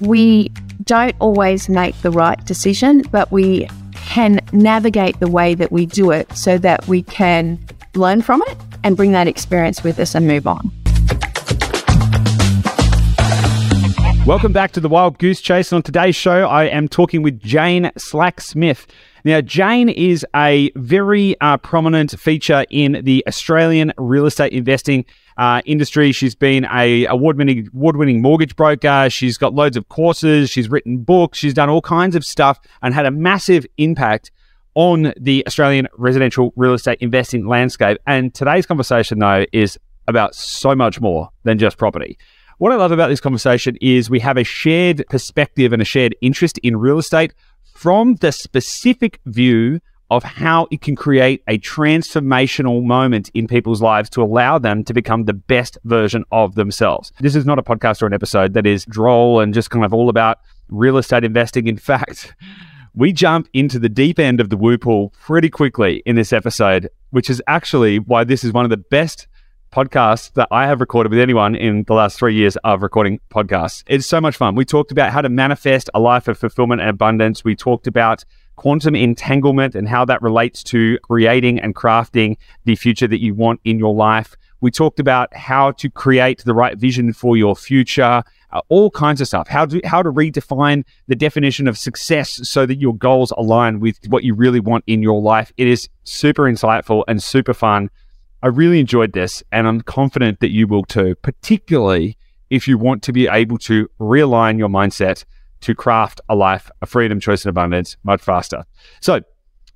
we don't always make the right decision, but we can navigate the way that we do it so that we can learn from it and bring that experience with us and move on. Welcome back to the Wild Goose Chase. And On today's show, I am talking with Jane Slack Smith. Now, Jane is a very uh, prominent feature in the Australian real estate investing uh, industry. She's been a award-winning award-winning mortgage broker. She's got loads of courses. She's written books. She's done all kinds of stuff and had a massive impact on the Australian residential real estate investing landscape. And today's conversation, though, is about so much more than just property. What I love about this conversation is we have a shared perspective and a shared interest in real estate from the specific view of how it can create a transformational moment in people's lives to allow them to become the best version of themselves. This is not a podcast or an episode that is droll and just kind of all about real estate investing. In fact, we jump into the deep end of the woo pool pretty quickly in this episode, which is actually why this is one of the best podcasts that I have recorded with anyone in the last three years of recording podcasts. It's so much fun. We talked about how to manifest a life of fulfillment and abundance. We talked about quantum entanglement and how that relates to creating and crafting the future that you want in your life. We talked about how to create the right vision for your future, uh, all kinds of stuff. How to how to redefine the definition of success so that your goals align with what you really want in your life. It is super insightful and super fun. I really enjoyed this, and I'm confident that you will too, particularly if you want to be able to realign your mindset to craft a life of freedom, choice, and abundance much faster. So,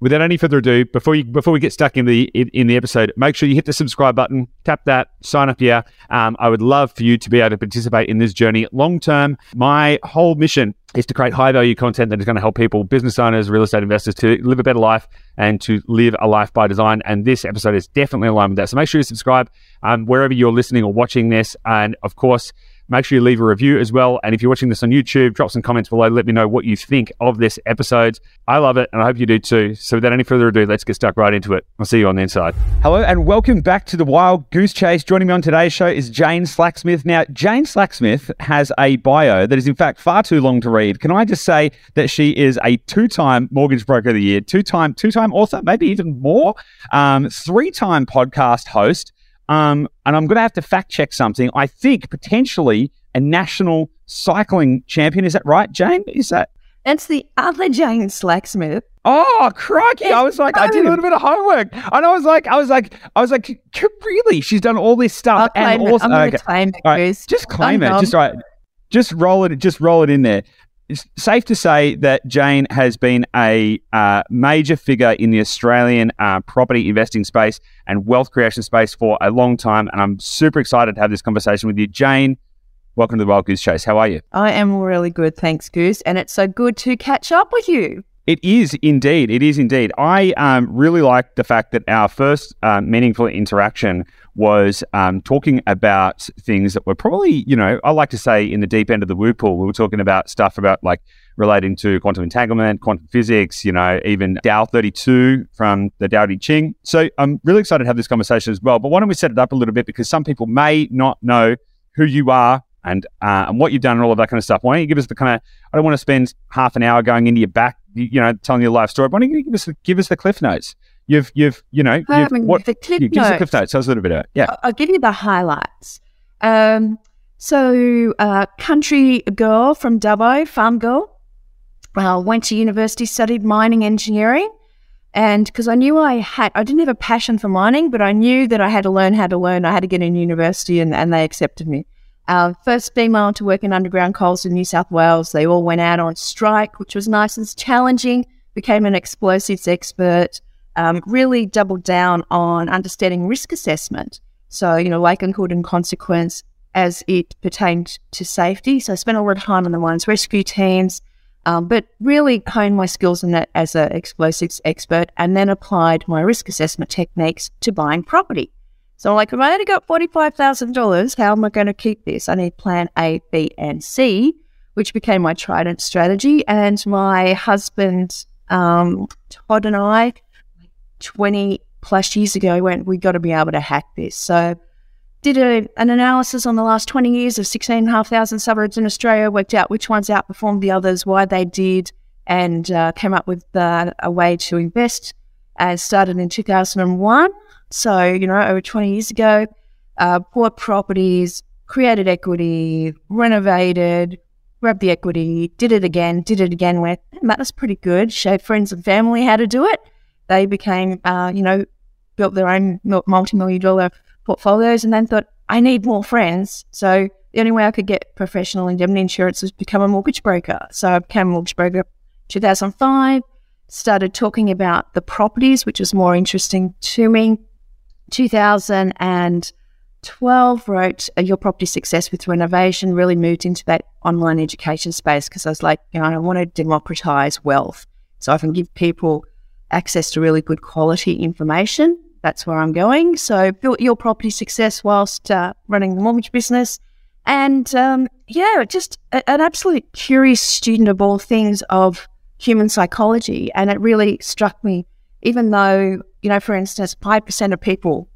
without any further ado, before you before we get stuck in the in, in the episode, make sure you hit the subscribe button, tap that, sign up here. Um, I would love for you to be able to participate in this journey long term. My whole mission is to create high value content that is going to help people, business owners, real estate investors, to live a better life and to live a life by design. And this episode is definitely aligned with that. So make sure you subscribe um, wherever you're listening or watching this, and of course. Make sure you leave a review as well. And if you're watching this on YouTube, drop some comments below. Let me know what you think of this episode. I love it, and I hope you do too. So, without any further ado, let's get stuck right into it. I'll see you on the inside. Hello, and welcome back to the Wild Goose Chase. Joining me on today's show is Jane Slack-Smith. Now, Jane Slack-Smith has a bio that is, in fact, far too long to read. Can I just say that she is a two-time mortgage broker of the year, two-time, two-time author, maybe even more, um, three-time podcast host. Um, and I'm going to have to fact check something. I think potentially a national cycling champion. Is that right, Jane? Is that? That's the other Jane Slack-Smith. Oh, crikey. I was like, I did a little bit of homework. And I was like, I was like, I was like, really? She's done all this stuff. I'll and also, I'm okay. claim it, right. Just claim it. Just right. Just roll it. Just roll it in there it's safe to say that Jane has been a uh, major figure in the Australian uh, property investing space and wealth creation space for a long time. And I'm super excited to have this conversation with you. Jane, welcome to the Wild Goose Chase. How are you? I am really good. Thanks, Goose. And it's so good to catch up with you. It is indeed. It is indeed. I um, really like the fact that our first uh, meaningful interaction was um, talking about things that were probably, you know, I like to say in the deep end of the woo pool. We were talking about stuff about like relating to quantum entanglement, quantum physics, you know, even Tao 32 from the Tao Te Ching. So I'm really excited to have this conversation as well. But why don't we set it up a little bit because some people may not know who you are and uh, and what you've done and all of that kind of stuff. Why don't you give us the kind of? I don't want to spend half an hour going into your back, you know, telling your life story. Why don't you give us the, give us the cliff notes? you've you've you know you've, what, the clip you, give us the cliff notes. Tell us a little bit about it. Yeah, I'll give you the highlights. Um, so, uh, country girl from Dubbo, farm girl, uh, went to university, studied mining engineering, and because I knew I had, I didn't have a passion for mining, but I knew that I had to learn how to learn. I had to get in university, and, and they accepted me. Uh, first female to work in underground coals in New South Wales. They all went out on strike, which was nice and challenging. Became an explosives expert um, really doubled down on understanding risk assessment. So, you know, likelihood and consequence as it pertained to safety. So I spent a lot of time on the mines rescue teams, um, but really honed my skills in that as an explosives expert and then applied my risk assessment techniques to buying property. So I'm like, if I only got $45,000, how am I going to keep this? I need plan A, B, and C, which became my trident strategy. And my husband, um, Todd and I 20 plus years ago, went, we got to be able to hack this. So did a, an analysis on the last 20 years of 16,500 suburbs in Australia, worked out which ones outperformed the others, why they did, and uh, came up with uh, a way to invest. And started in 2001. So, you know, over 20 years ago, uh, bought properties, created equity, renovated, grabbed the equity, did it again, did it again, went, that was pretty good. Showed friends and family how to do it. They became, uh, you know, built their own multi million dollar portfolios and then thought, I need more friends. So the only way I could get professional indemnity insurance was become a mortgage broker. So I became a mortgage broker 2005, started talking about the properties, which was more interesting to me. 2012, wrote Your Property Success with Renovation, really moved into that online education space because I was like, you know, I want to democratize wealth so I can give people access to really good quality information that's where I'm going. So built your property success whilst uh, running the mortgage business. And um, yeah, just a, an absolute curious student of all things of human psychology. And it really struck me, even though, you know, for instance, 5% of people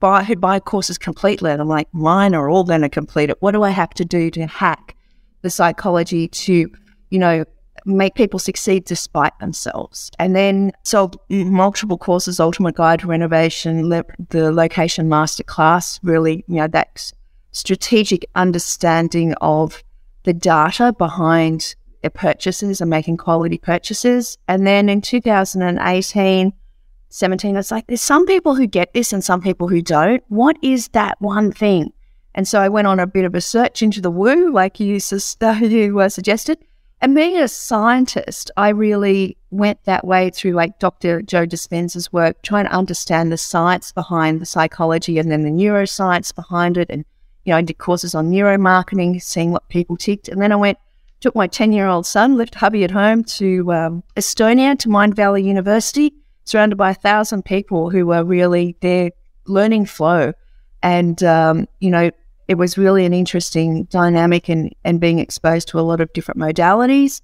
buy, who buy courses completely, and I'm like, mine are all going to complete it. What do I have to do to hack the psychology to, you know, make people succeed despite themselves. And then so multiple courses, Ultimate Guide to Renovation, le- the Location Masterclass, really, you know, that strategic understanding of the data behind their purchases and making quality purchases. And then in 2018, 17, it's like there's some people who get this and some people who don't. What is that one thing? And so I went on a bit of a search into the woo, like you, sus- you uh, suggested, and being a scientist, I really went that way through like Dr. Joe Dispenza's work, trying to understand the science behind the psychology and then the neuroscience behind it. And, you know, I did courses on neuromarketing, seeing what people ticked. And then I went, took my 10 year old son, left hubby at home to um, Estonia, to Mindvalley University, surrounded by a thousand people who were really there learning flow. And, um, you know, it was really an interesting dynamic and, and being exposed to a lot of different modalities.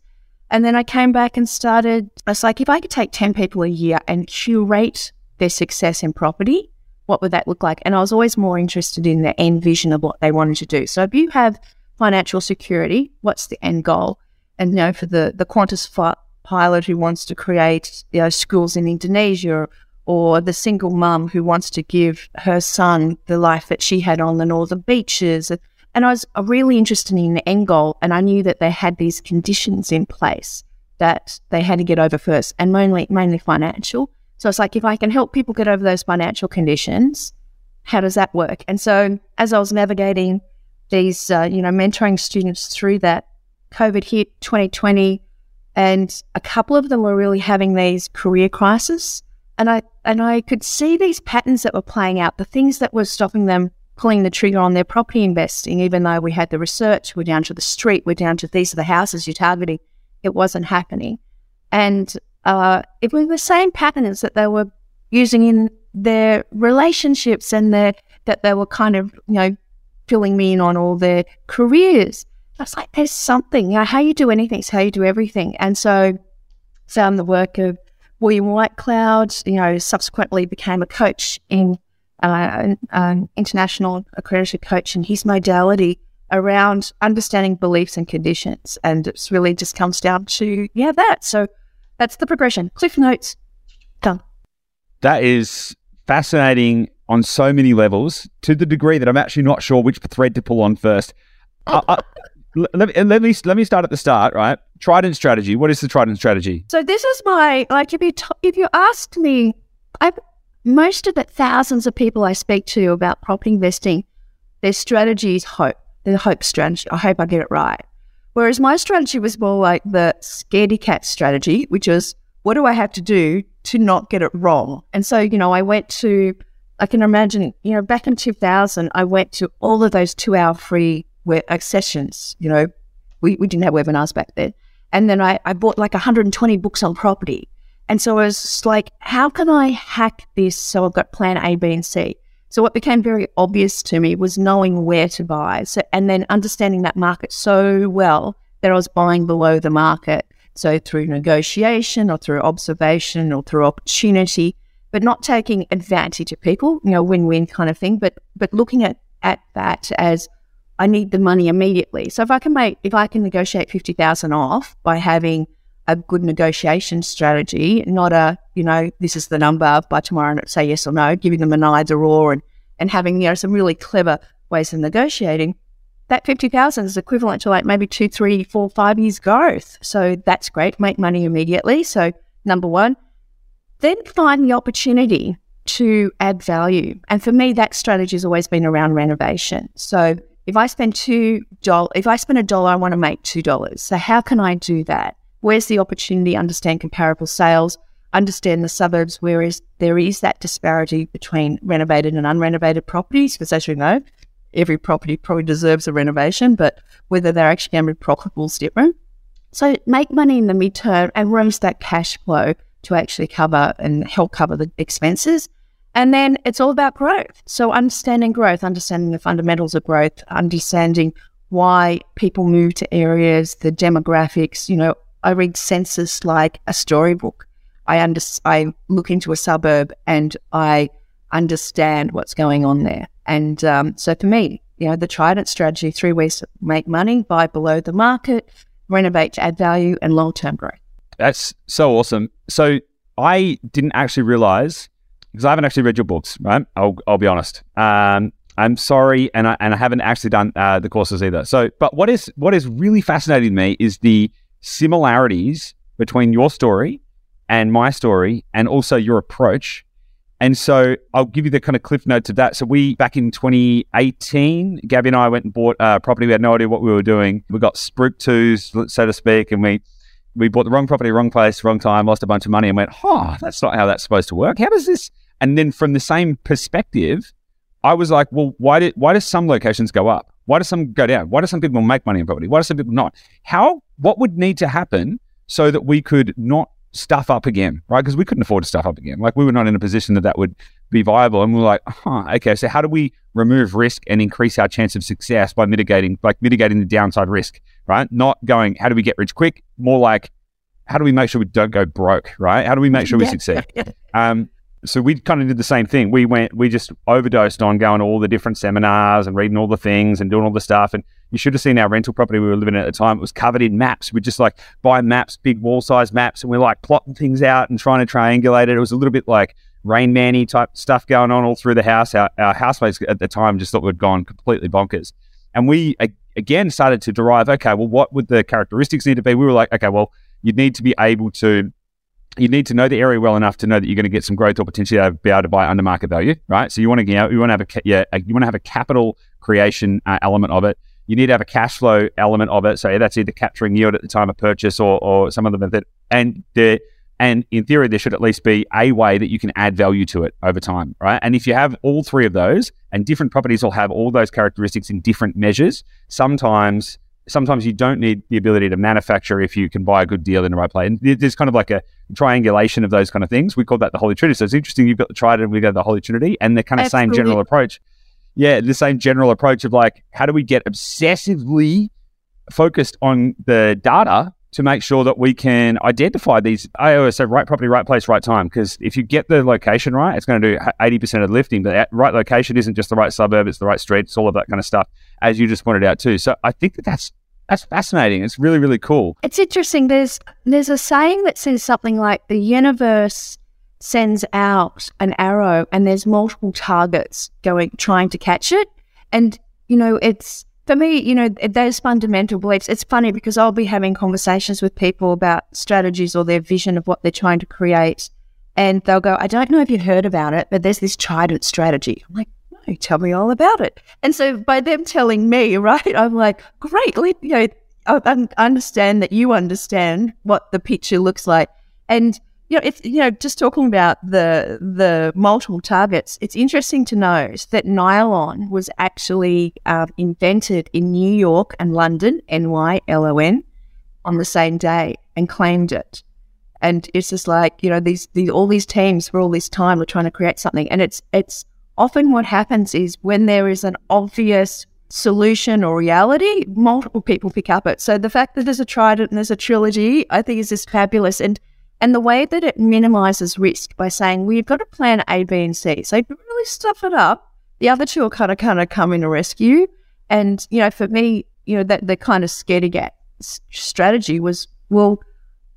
And then I came back and started, I was like, if I could take 10 people a year and curate their success in property, what would that look like? And I was always more interested in the end vision of what they wanted to do. So if you have financial security, what's the end goal? And you know, for the the Qantas pilot who wants to create you know, schools in Indonesia or the single mum who wants to give her son the life that she had on the northern beaches. And I was really interested in the end goal, and I knew that they had these conditions in place that they had to get over first, and mainly mainly financial. So it's like if I can help people get over those financial conditions, how does that work? And so as I was navigating these, uh, you know, mentoring students through that, COVID hit 2020, and a couple of them were really having these career crises and I and I could see these patterns that were playing out, the things that were stopping them pulling the trigger on their property investing, even though we had the research, we're down to the street, we're down to these are the houses you're targeting, it wasn't happening. And uh, it was the same patterns that they were using in their relationships and their that they were kind of, you know, filling me in on all their careers. Was like, there's something, you know, how you do anything is how you do everything. And so found the work of William Whitecloud, you know, subsequently became a coach in uh, an international accredited coach in his modality around understanding beliefs and conditions. And it's really just comes down to, yeah, that. So that's the progression. Cliff notes, done. That is fascinating on so many levels to the degree that I'm actually not sure which thread to pull on first. I, I, let, me, let me let me start at the start, right? Trident strategy. What is the Trident strategy? So this is my like if you t- if you asked me, I most of the thousands of people I speak to about property investing, their strategy is hope. Their hope strategy. I hope I get it right. Whereas my strategy was more like the scaredy cat strategy, which is what do I have to do to not get it wrong? And so, you know, I went to, I can imagine, you know, back in 2000, I went to all of those two hour free we- uh, sessions. You know, we, we didn't have webinars back then. And then I, I bought like 120 books on property. And so I was like, how can I hack this so I've got plan A, B, and C? So what became very obvious to me was knowing where to buy. So and then understanding that market so well that I was buying below the market. So through negotiation or through observation or through opportunity. but not taking advantage of people, you know, win-win kind of thing, but but looking at at that as I need the money immediately. So if I can make if I can negotiate fifty thousand off by having a good negotiation strategy, not a, you know, this is the number by tomorrow and say yes or no, giving them an either or and, and having, you know, some really clever ways of negotiating, that 50,000 is equivalent to like maybe two, three, four, five years growth. So that's great. Make money immediately. So number one, then find the opportunity to add value. And for me, that strategy has always been around renovation. So if I spend two dollars, if I spend a dollar, I want to make two dollars. So how can I do that? Where's the opportunity? Understand comparable sales, understand the suburbs where is there is that disparity between renovated and unrenovated properties. Because as you know, every property probably deserves a renovation, but whether they're actually going to be profitable is different. So make money in the midterm and raise that cash flow to actually cover and help cover the expenses. And then it's all about growth. So understanding growth, understanding the fundamentals of growth, understanding why people move to areas, the demographics, you know, I read census like a storybook. I under, I look into a suburb and I understand what's going on there. And um, so for me, you know, the Trident strategy, three ways to make money, buy below the market, renovate to add value, and long term growth. That's so awesome. So I didn't actually realize because I haven't actually read your books, right? I'll, I'll be honest. Um, I'm sorry, and I, and I haven't actually done uh, the courses either. So, but what is what is really fascinating to me is the similarities between your story and my story and also your approach. And so I'll give you the kind of cliff notes of that. So we, back in 2018, Gabby and I went and bought a property. We had no idea what we were doing. We got spooked to, so to speak, and we, we bought the wrong property, wrong place, wrong time, lost a bunch of money and went, oh, that's not how that's supposed to work. How does this? And then from the same perspective, I was like, well, why did, why do some locations go up? Why do some go down? Why do some people make money in property? Why do some people not? How? What would need to happen so that we could not stuff up again, right? Because we couldn't afford to stuff up again. Like we were not in a position that that would be viable. And we are like, huh, okay. So how do we remove risk and increase our chance of success by mitigating, like mitigating the downside risk, right? Not going, how do we get rich quick? More like, how do we make sure we don't go broke, right? How do we make sure we succeed? Um, so we kind of did the same thing. We went, we just overdosed on going to all the different seminars and reading all the things and doing all the stuff. And you should have seen our rental property we were living in at the time. It was covered in maps. We just like buy maps, big wall size maps, and we're like plotting things out and trying to triangulate it. It was a little bit like Rain Manny type stuff going on all through the house. Our, our housemates at the time just thought we'd gone completely bonkers. And we again started to derive, okay, well, what would the characteristics need to be? We were like, okay, well, you'd need to be able to you need to know the area well enough to know that you're going to get some growth or potentially be able to buy under market value, right? So you want to, you, know, you want to have a yeah, you want to have a capital creation uh, element of it. You need to have a cash flow element of it. So that's either capturing yield at the time of purchase or, or some other method. And the and in theory, there should at least be a way that you can add value to it over time, right? And if you have all three of those, and different properties will have all those characteristics in different measures, sometimes sometimes you don't need the ability to manufacture if you can buy a good deal in the right place. And there's kind of like a triangulation of those kind of things. We call that the Holy Trinity. So it's interesting you've got the Trident and we got the Holy Trinity and the kind of Absolutely. same general approach. Yeah, the same general approach of like, how do we get obsessively focused on the data to make sure that we can identify these. I always say right property, right place, right time. Because if you get the location right, it's going to do 80% of the lifting. But that right location isn't just the right suburb, it's the right street, it's all of that kind of stuff, as you just pointed out too. So I think that that's that's fascinating. It's really, really cool. It's interesting. There's there's a saying that says something like the universe sends out an arrow and there's multiple targets going trying to catch it. And, you know, it's for me, you know, those fundamental beliefs, it's funny because I'll be having conversations with people about strategies or their vision of what they're trying to create. And they'll go, I don't know if you've heard about it, but there's this trident strategy. I'm like, tell me all about it. And so by them telling me, right, I'm like, great, you know, I understand that you understand what the picture looks like. And you know, if you know, just talking about the the multiple targets, it's interesting to note that nylon was actually um, invented in New York and London, N Y L O N, on the same day, and claimed it. And it's just like you know, these, these all these teams for all this time were trying to create something, and it's it's often what happens is when there is an obvious solution or reality, multiple people pick up it. So the fact that there's a trident and there's a trilogy, I think is just fabulous. And And the way that it minimizes risk by saying, you've got to plan A, B, and C. So if you really stuff it up, the other two will kind of kind of come in to rescue. And, you know, for me, you know, that the kind of get strategy was, well,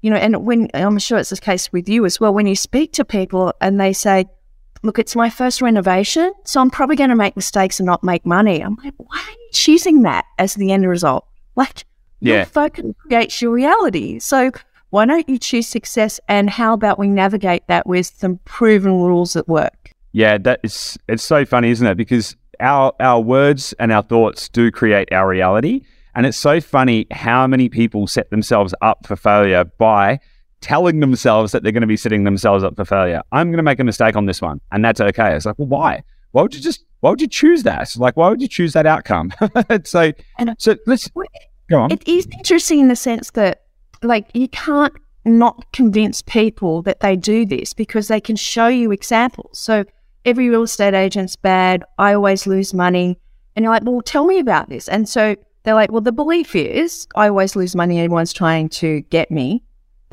you know, and when I'm sure it's the case with you as well, when you speak to people and they say, look, it's my first renovation, so I'm probably going to make mistakes and not make money. I'm like, why are you choosing that as the end result? Like, yeah. your focus creates your reality. So why don't you choose success? And how about we navigate that with some proven rules at work? Yeah, that is it's so funny, isn't it? Because our our words and our thoughts do create our reality. And it's so funny how many people set themselves up for failure by telling themselves that they're going to be setting themselves up for failure. I'm going to make a mistake on this one, and that's okay. It's like, well, why? Why would you just? Why would you choose that? Like, why would you choose that outcome? so, And- so let's go on. It is interesting in the sense that, like, you can't not convince people that they do this because they can show you examples. So every real estate agent's bad. I always lose money. And you're like, well, tell me about this. And so they're like, well, the belief is I always lose money. Everyone's trying to get me.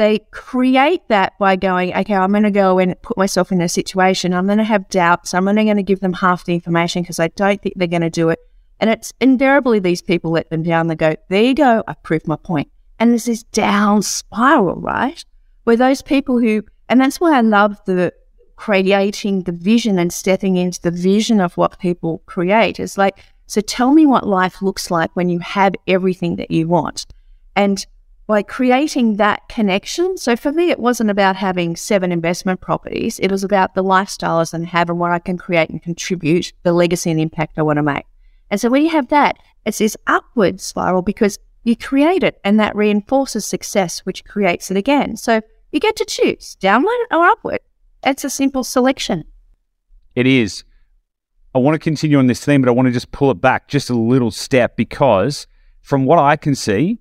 They create that by going, okay, I'm going to go and put myself in a situation. I'm going to have doubts. I'm only going to give them half the information because I don't think they're going to do it. And it's invariably these people let them down. They go, there you go. I proved my point. And there's this down spiral, right? Where those people who, and that's why I love the creating the vision and stepping into the vision of what people create. It's like, so tell me what life looks like when you have everything that you want. And by creating that connection, so for me, it wasn't about having seven investment properties. It was about the lifestyles and having what I can create and contribute, the legacy and impact I want to make. And so when you have that, it's this upward spiral because you create it and that reinforces success, which creates it again. So you get to choose downward or upward. It's a simple selection. It is. I want to continue on this theme, but I want to just pull it back just a little step because, from what I can see,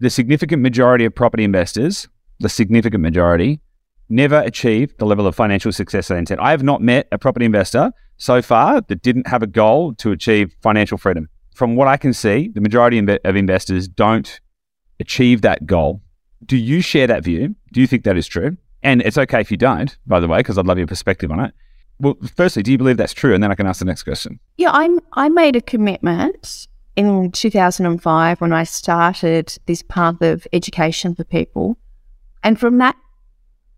the significant majority of property investors, the significant majority, never achieve the level of financial success they intend. I have not met a property investor so far that didn't have a goal to achieve financial freedom. From what I can see, the majority of investors don't achieve that goal. Do you share that view? Do you think that is true? And it's okay if you don't, by the way, because I'd love your perspective on it. Well, firstly, do you believe that's true? And then I can ask the next question. Yeah, I'm, I made a commitment in 2005 when I started this path of education for people. And from that,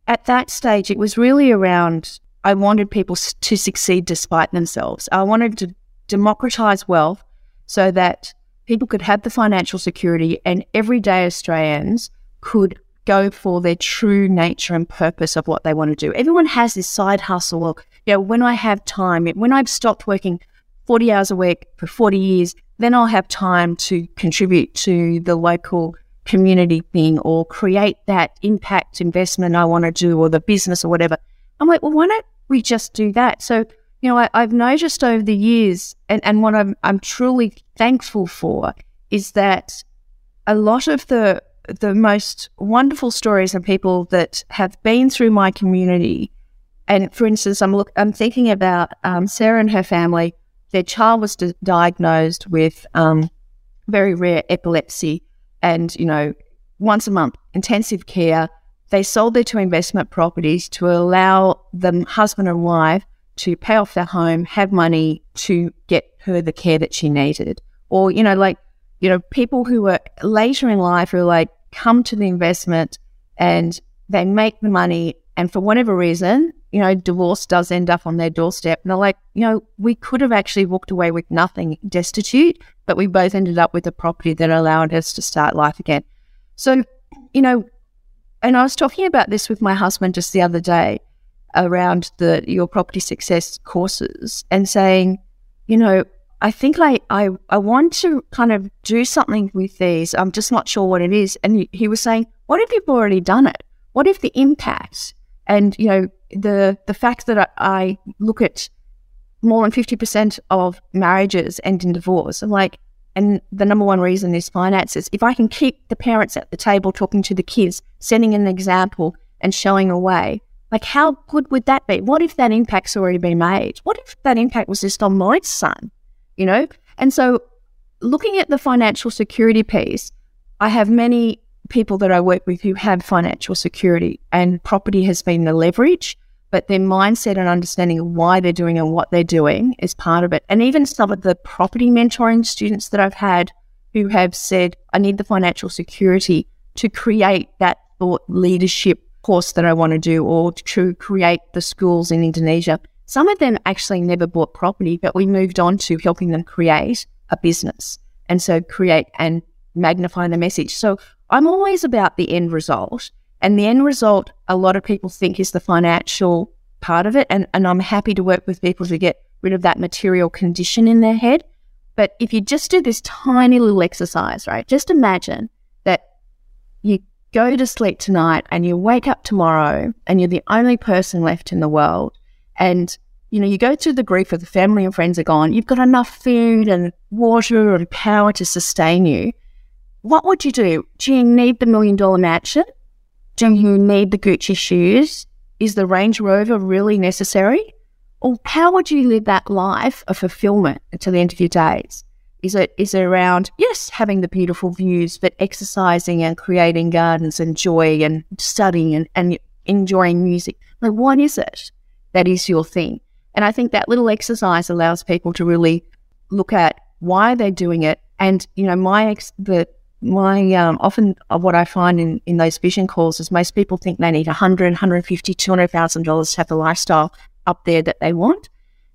at that stage, it was really around I wanted people to succeed despite themselves. I wanted to democratize wealth so that people could have the financial security and everyday Australians could go for their true nature and purpose of what they want to do. Everyone has this side hustle of, you know, when I have time, when I've stopped working 40 hours a week for 40 years, then I'll have time to contribute to the local community thing or create that impact investment I want to do or the business or whatever. I'm like, well, why don't we just do that? So, you know, I, have noticed over the years, and, and what I'm, I'm truly thankful for is that a lot of the the most wonderful stories of people that have been through my community. And for instance, I'm look, I'm thinking about um, Sarah and her family. Their child was d- diagnosed with um, very rare epilepsy, and you know, once a month, intensive care. They sold their two investment properties to allow the husband and wife to pay off their home, have money to get her the care that she needed. Or, you know, like, you know, people who were later in life who like, come to the investment and they make the money. And for whatever reason, you know, divorce does end up on their doorstep. And they're like, you know, we could have actually walked away with nothing destitute, but we both ended up with a property that allowed us to start life again. So, you know, and I was talking about this with my husband just the other day around the your property success courses and saying, you know, I think I, I, I want to kind of do something with these. I'm just not sure what it is. And he, he was saying, what if you've already done it? What if the impact and, you know, the, the fact that I, look at more than 50% of marriages end in divorce. I'm like, and the number one reason is finances. If I can keep the parents at the table talking to the kids, setting an example and showing a way, like how good would that be? What if that impact's already been made? What if that impact was just on my son? you know? And so looking at the financial security piece, I have many people that I work with who have financial security and property has been the leverage, but their mindset and understanding of why they're doing and what they're doing is part of it. And even some of the property mentoring students that I've had who have said, I need the financial security to create that thought leadership course that I want to do or to create the schools in Indonesia. Some of them actually never bought property, but we moved on to helping them create a business and so create and magnify the message. So I'm always about the end result. And the end result, a lot of people think is the financial part of it. And, and I'm happy to work with people to get rid of that material condition in their head. But if you just do this tiny little exercise, right? Just imagine that you go to sleep tonight and you wake up tomorrow and you're the only person left in the world. And, you know, you go through the grief of the family and friends are gone. You've got enough food and water and power to sustain you what would you do? Do you need the million dollar mansion? Do you need the Gucci shoes? Is the Range Rover really necessary? Or how would you live that life of fulfillment until the end of your days? Is it is it around yes having the beautiful views, but exercising and creating gardens and joy and studying and, and enjoying music? Like what is it that is your thing? And I think that little exercise allows people to really look at why they're doing it. And you know, my ex the my um, often what I find in, in those vision calls is most people think they need 100, 150, 200,000 dollars to have the lifestyle up there that they want.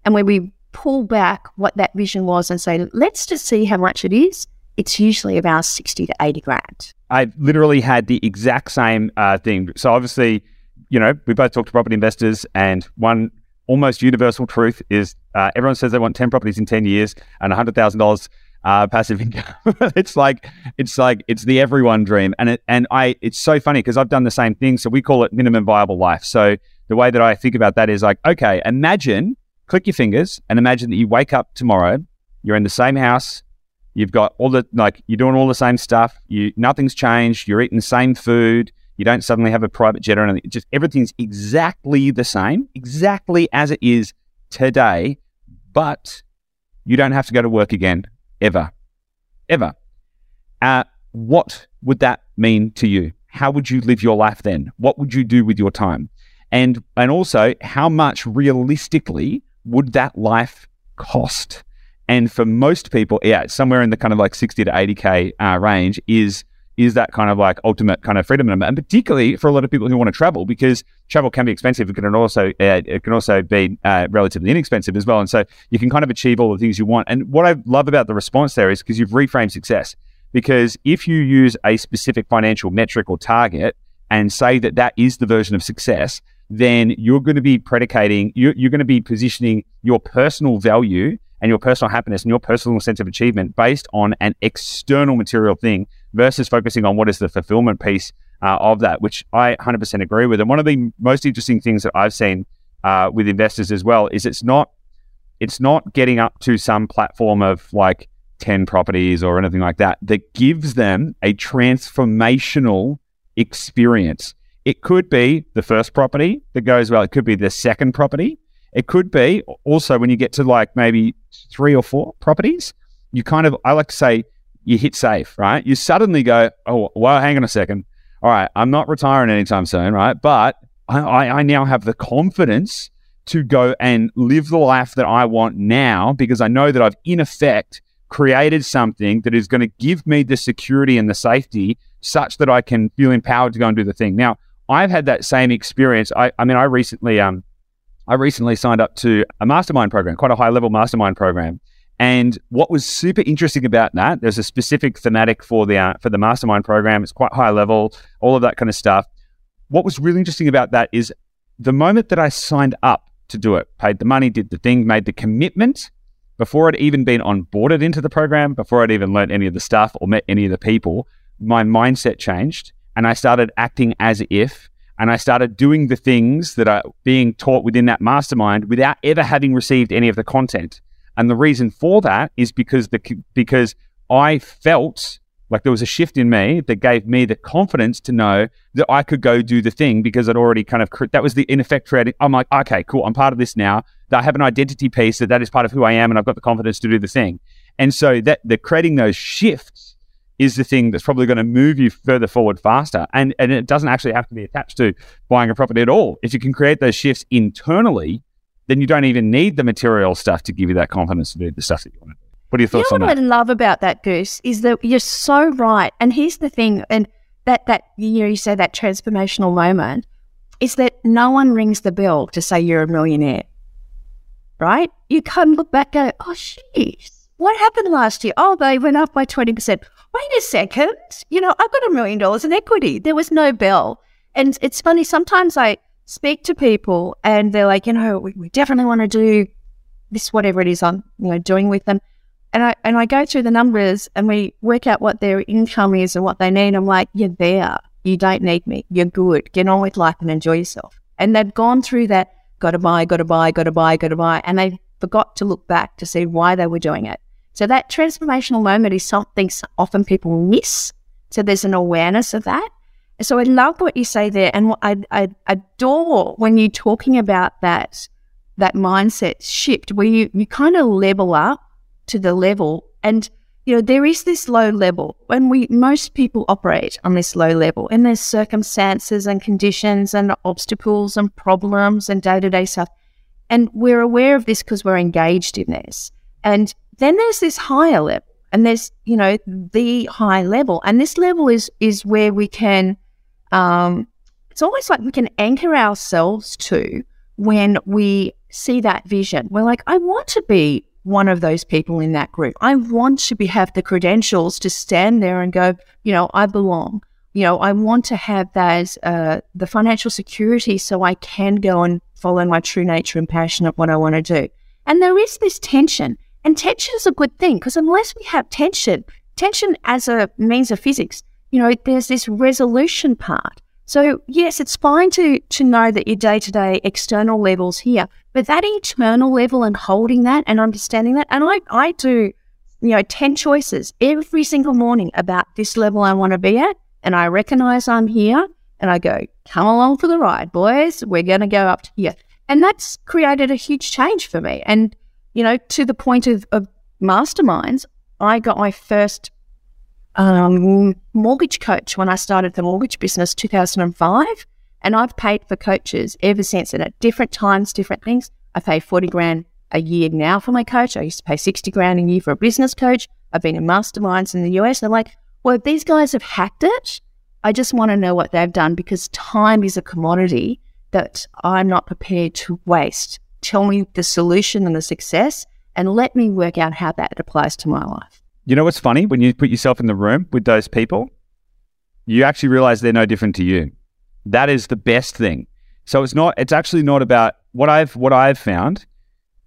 And when we pull back what that vision was and say, let's just see how much it is, it's usually about 60 to 80 grand. I literally had the exact same uh, thing. So obviously, you know, we both talk to property investors and one almost universal truth is uh, everyone says they want 10 properties in 10 years and $100,000 uh, passive income. it's like it's like it's the everyone dream, and it and I it's so funny because I've done the same thing. So we call it minimum viable life. So the way that I think about that is like, okay, imagine click your fingers and imagine that you wake up tomorrow, you're in the same house, you've got all the like you're doing all the same stuff, you nothing's changed, you're eating the same food. You don't suddenly have a private jet or anything. Just everything's exactly the same, exactly as it is today, but you don't have to go to work again ever, ever. Uh, what would that mean to you? How would you live your life then? What would you do with your time? And and also, how much realistically would that life cost? And for most people, yeah, somewhere in the kind of like sixty to eighty k uh, range is is that kind of like ultimate kind of freedom, and particularly for a lot of people who want to travel, because travel can be expensive. It can also uh, it can also be uh, relatively inexpensive as well, and so you can kind of achieve all the things you want. And what I love about the response there is because you've reframed success. Because if you use a specific financial metric or target and say that that is the version of success, then you're going to be predicating, you're, you're going to be positioning your personal value and your personal happiness and your personal sense of achievement based on an external material thing versus focusing on what is the fulfillment piece uh, of that, which I 100% agree with. And one of the most interesting things that I've seen uh, with investors as well is it's not it's not getting up to some platform of like 10 properties or anything like that that gives them a transformational experience. It could be the first property that goes well. It could be the second property. It could be also when you get to like maybe three or four properties, you kind of, I like to say, you hit safe, right? You suddenly go, oh, well, hang on a second. All right, I'm not retiring anytime soon, right? But I, I now have the confidence to go and live the life that I want now because I know that I've, in effect, created something that is going to give me the security and the safety such that I can feel empowered to go and do the thing. Now, I've had that same experience. I, I mean, I recently, um, I recently signed up to a mastermind program, quite a high level mastermind program. And what was super interesting about that, there's a specific thematic for the uh, for the mastermind program. It's quite high level, all of that kind of stuff. What was really interesting about that is the moment that I signed up to do it, paid the money, did the thing, made the commitment before I'd even been onboarded into the program, before I'd even learned any of the stuff or met any of the people, my mindset changed and I started acting as if and I started doing the things that are being taught within that mastermind without ever having received any of the content. And the reason for that is because the because I felt like there was a shift in me that gave me the confidence to know that I could go do the thing because I'd already kind of that was the in effect creating. I'm like, okay, cool, I'm part of this now. That I have an identity piece that that is part of who I am, and I've got the confidence to do the thing. And so that the creating those shifts is the thing that's probably going to move you further forward faster. And, and it doesn't actually have to be attached to buying a property at all. If you can create those shifts internally, then you don't even need the material stuff to give you that confidence to do the stuff that you want to do. What are your thoughts you know on what that? I love about that goose is that you're so right. And here's the thing, and that that you know you say that transformational moment is that no one rings the bell to say you're a millionaire, right? You can look back, and go, oh shit, what happened last year? Oh, they went up by twenty percent. Wait a second, you know I've got a million dollars in equity. There was no bell, and it's funny. Sometimes I speak to people and they're like, you know, we, we definitely want to do this, whatever it is I'm you know doing with them. And I and I go through the numbers and we work out what their income is and what they need. I'm like, you're there. You don't need me. You're good. Get on with life and enjoy yourself. And they've gone through that. Got to buy. Got to buy. Got to buy. Got to buy. And they forgot to look back to see why they were doing it. So that transformational moment is something often people miss. So there's an awareness of that. So I love what you say there, and I, I adore when you're talking about that that mindset shift where you you kind of level up to the level. And, you know, there is this low level when we, most people operate on this low level and there's circumstances and conditions and obstacles and problems and day to day stuff. And we're aware of this because we're engaged in this. And then there's this higher level and there's, you know, the high level. And this level is, is where we can, um, it's almost like we can anchor ourselves to when we see that vision. We're like, I want to be one of those people in that group. I want to be have the credentials to stand there and go, you know, I belong. You know, I want to have that uh, the financial security so I can go and follow my true nature and passion of what I want to do. And there is this tension, and tension is a good thing because unless we have tension, tension as a means of physics, you know, there's this resolution part. So yes, it's fine to to know that your day to day external levels here, but that internal level and holding that and understanding that, and I I do, you know, ten choices every single morning about this level I want to be at, and I recognize I'm here, and I go, come along for the ride, boys. We're to go up to here, and that's created a huge change for me. And you know, to the point of, of masterminds, I got my first um, mortgage coach when I started the mortgage business 2005. And I've paid for coaches ever since. And at different times, different things. I pay 40 grand a year now for my coach. I used to pay 60 grand a year for a business coach. I've been in masterminds in the US. I'm like, well, these guys have hacked it, I just want to know what they've done because time is a commodity that I'm not prepared to waste. Tell me the solution and the success and let me work out how that applies to my life. You know what's funny? When you put yourself in the room with those people, you actually realize they're no different to you. That is the best thing. So it's not. It's actually not about what I've what I've found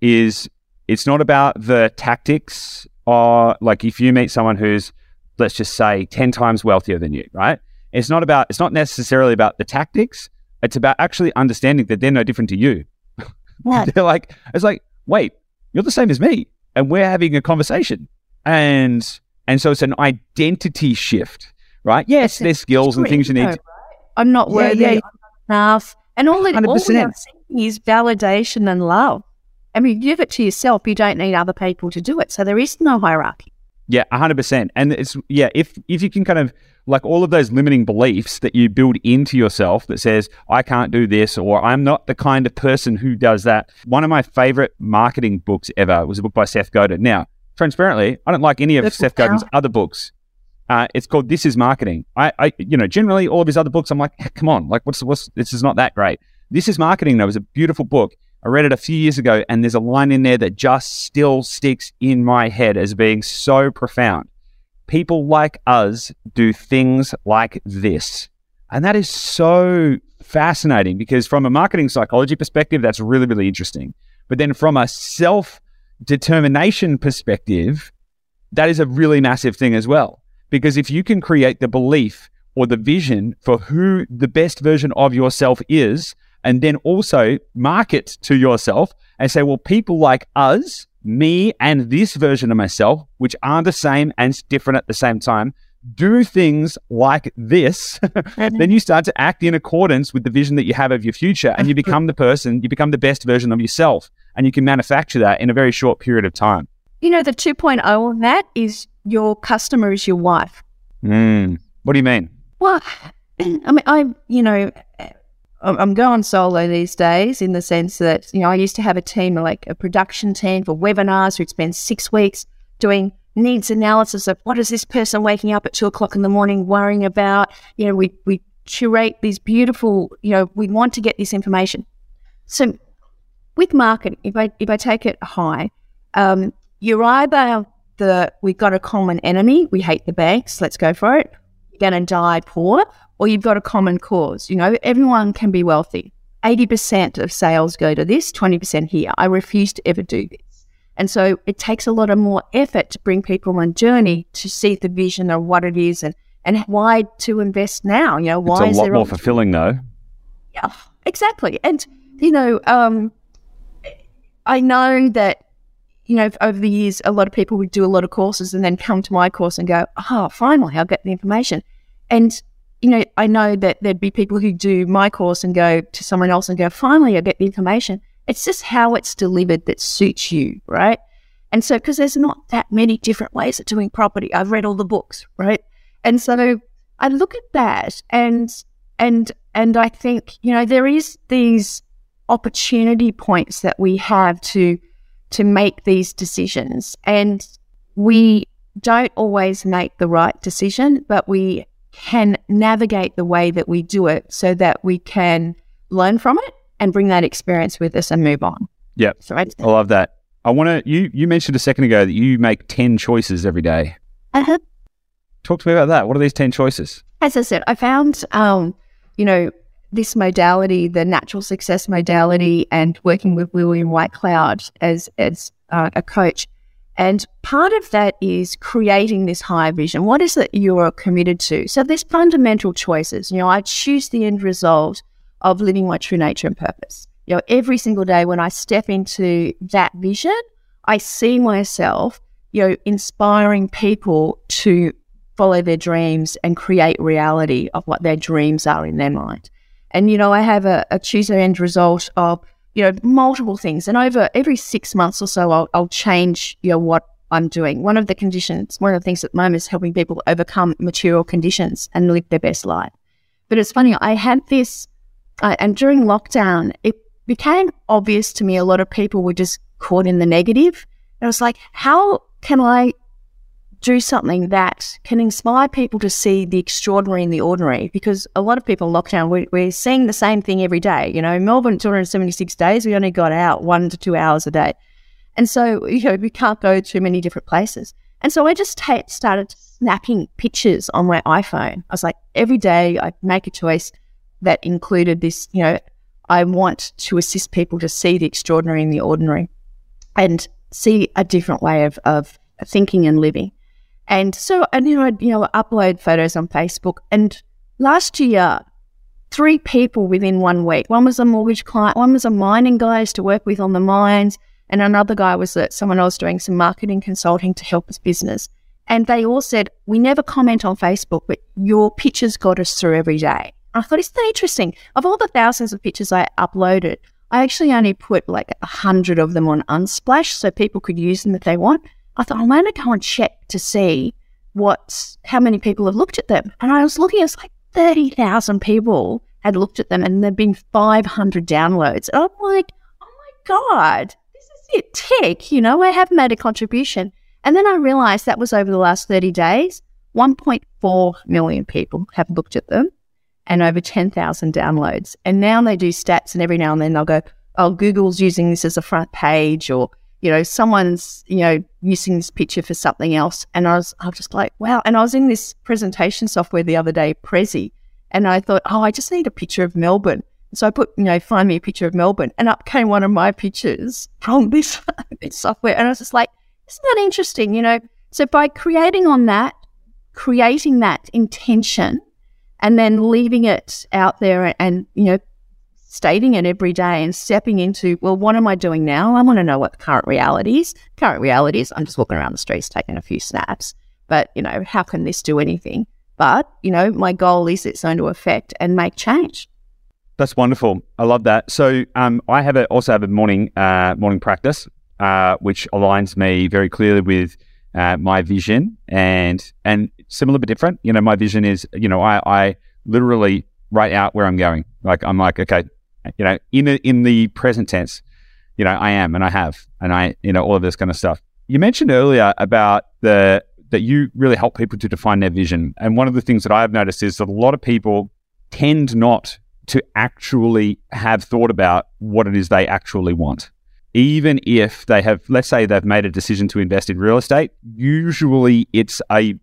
is it's not about the tactics or like if you meet someone who's let's just say 10 times wealthier than you, right? It's not about it's not necessarily about the tactics. It's about actually understanding that they're no different to you. What? they're like it's like, wait, you're the same as me and we're having a conversation. And and so it's an identity shift, right? Yes, there's skills and things you need. to- I'm not worthy. yeah. I'm not enough. And all, it, all we are seeking is validation and love. I mean, give it to yourself. You don't need other people to do it. So there is no hierarchy. Yeah, hundred percent. And it's yeah, if if you can kind of like all of those limiting beliefs that you build into yourself that says I can't do this or I'm not the kind of person who does that. One of my favorite marketing books ever was a book by Seth Godin. Now, transparently, I don't like any of Good Seth. Godin's other books. Uh, it's called This Is Marketing. I, I, you know, generally all of his other books, I'm like, come on, like what's what's this is not that great. This is Marketing though. was a beautiful book. I read it a few years ago, and there's a line in there that just still sticks in my head as being so profound. People like us do things like this. And that is so fascinating because, from a marketing psychology perspective, that's really, really interesting. But then, from a self determination perspective, that is a really massive thing as well. Because if you can create the belief or the vision for who the best version of yourself is, and then also market to yourself and say, well, people like us, me, and this version of myself, which are the same and different at the same time, do things like this, mm-hmm. then you start to act in accordance with the vision that you have of your future and you become the person, you become the best version of yourself. And you can manufacture that in a very short period of time. You know, the 2.0 on that is your customer is your wife. Mm. What do you mean? Well, I mean, I, you know, I'm going solo these days in the sense that, you know, I used to have a team, like a production team for webinars who'd spend six weeks doing needs analysis of what is this person waking up at two o'clock in the morning worrying about. You know, we, we curate these beautiful, you know, we want to get this information. So with market, if I, if I take it high, um, you're either the, we've got a common enemy, we hate the banks, let's go for it. You're going to die poor, or you've got a common cause. You know, everyone can be wealthy. 80% of sales go to this, 20% here. I refuse to ever do this. And so it takes a lot of more effort to bring people on journey to see the vision of what it is and, and why to invest now. You know, why it's is a lot there more fulfilling, though. yeah, exactly. And you know, um, I know that you know over the years, a lot of people would do a lot of courses and then come to my course and go, "Oh, finally, I'll get the information." And you know, I know that there'd be people who do my course and go to someone else and go, "Finally, I get the information." It's just how it's delivered that suits you, right? And so, because there's not that many different ways of doing property, I've read all the books, right? And so, I look at that and and and I think you know there is these opportunity points that we have to to make these decisions, and we don't always make the right decision, but we can navigate the way that we do it so that we can learn from it and bring that experience with us and move on. Yep. So I, I love that. I want to. You you mentioned a second ago that you make ten choices every day. uh Talk to me about that. What are these ten choices? as I said, I found, um, you know, this modality, the natural success modality, and working with William Whitecloud as as uh, a coach. And part of that is creating this higher vision. What is it you are committed to? So there's fundamental choices. You know, I choose the end result of living my true nature and purpose. You know, every single day when I step into that vision, I see myself, you know, inspiring people to follow their dreams and create reality of what their dreams are in their mind. And, you know, I have a, a choose the end result of, you know, multiple things. And over every six months or so, I'll, I'll change, you know, what I'm doing. One of the conditions, one of the things at the moment is helping people overcome material conditions and live their best life. But it's funny, I had this, uh, and during lockdown, it became obvious to me a lot of people were just caught in the negative. And I was like, how can I do something that can inspire people to see the extraordinary in the ordinary because a lot of people in lockdown we, we're seeing the same thing every day. You know melbourne 276 days we only got out one to two hours a day. And so you know we can't go to many different places. And so i just ta started snapping pictures on my iphone. I was like every day i make a choice that included this you know i want to assist people to see the extraordinary in the ordinary and see a different way of, of thinking and living and so, and you know, I'd, you know, upload photos on Facebook. And last year, three people within one week. One was a mortgage client. One was a mining guy I to work with on the mines, and another guy was uh, someone else doing some marketing consulting to help his business. And they all said, "We never comment on Facebook, but your pictures got us through every day." I thought, isn't that interesting? Of all the thousands of pictures I uploaded, I actually only put like a hundred of them on Unsplash so people could use them if they want. I thought I'm going to go and check to see what how many people have looked at them. And I was looking, it's like thirty thousand people had looked at them, and there'd been five hundred downloads. And I'm like, oh my god, this is it, tick. You know, I have made a contribution. And then I realized that was over the last thirty days. 1.4 million people have looked at them and over 10,000 downloads. And now they do stats, and every now and then they'll go, oh, Google's using this as a front page, or, you know, someone's, you know, using this picture for something else. And I was, I was just like, wow. And I was in this presentation software the other day, Prezi, and I thought, oh, I just need a picture of Melbourne. So I put, you know, find me a picture of Melbourne, and up came one of my pictures from this, this software. And I was just like, isn't that interesting? You know, so by creating on that, creating that intention, and then leaving it out there and, you know, stating it every day and stepping into, well, what am I doing now? I want to know what the current reality is. Current reality is I'm just walking around the streets taking a few snaps. But, you know, how can this do anything? But, you know, my goal is it's going to affect and make change. That's wonderful. I love that. So um, I have a, also have a morning uh, morning practice, uh, which aligns me very clearly with uh, my vision, and and similar but different. You know, my vision is, you know, I, I literally write out where I'm going. Like I'm like, okay, you know, in a, in the present tense, you know, I am and I have and I, you know, all of this kind of stuff. You mentioned earlier about the that you really help people to define their vision. And one of the things that I've noticed is that a lot of people tend not to actually have thought about what it is they actually want. Even if they have, let's say they've made a decision to invest in real estate, usually it's a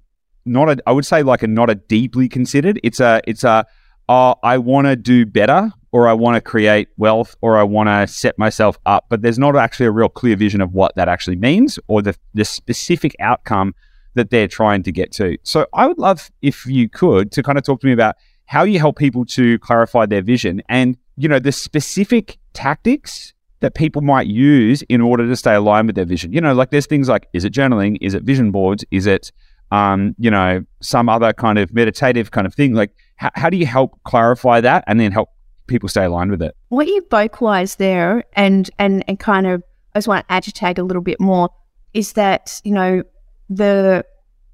not a, I would say like a not a deeply considered. It's a, it's a, oh, I want to do better or I want to create wealth or I want to set myself up. But there's not actually a real clear vision of what that actually means or the, the specific outcome that they're trying to get to. So I would love if you could to kind of talk to me about how you help people to clarify their vision and, you know, the specific tactics that people might use in order to stay aligned with their vision. You know, like there's things like is it journaling? Is it vision boards? Is it, um, you know, some other kind of meditative kind of thing? Like, how, how do you help clarify that and then help people stay aligned with it? What you vocalize there and, and, and kind of, I just want to agitate a little bit more is that, you know, the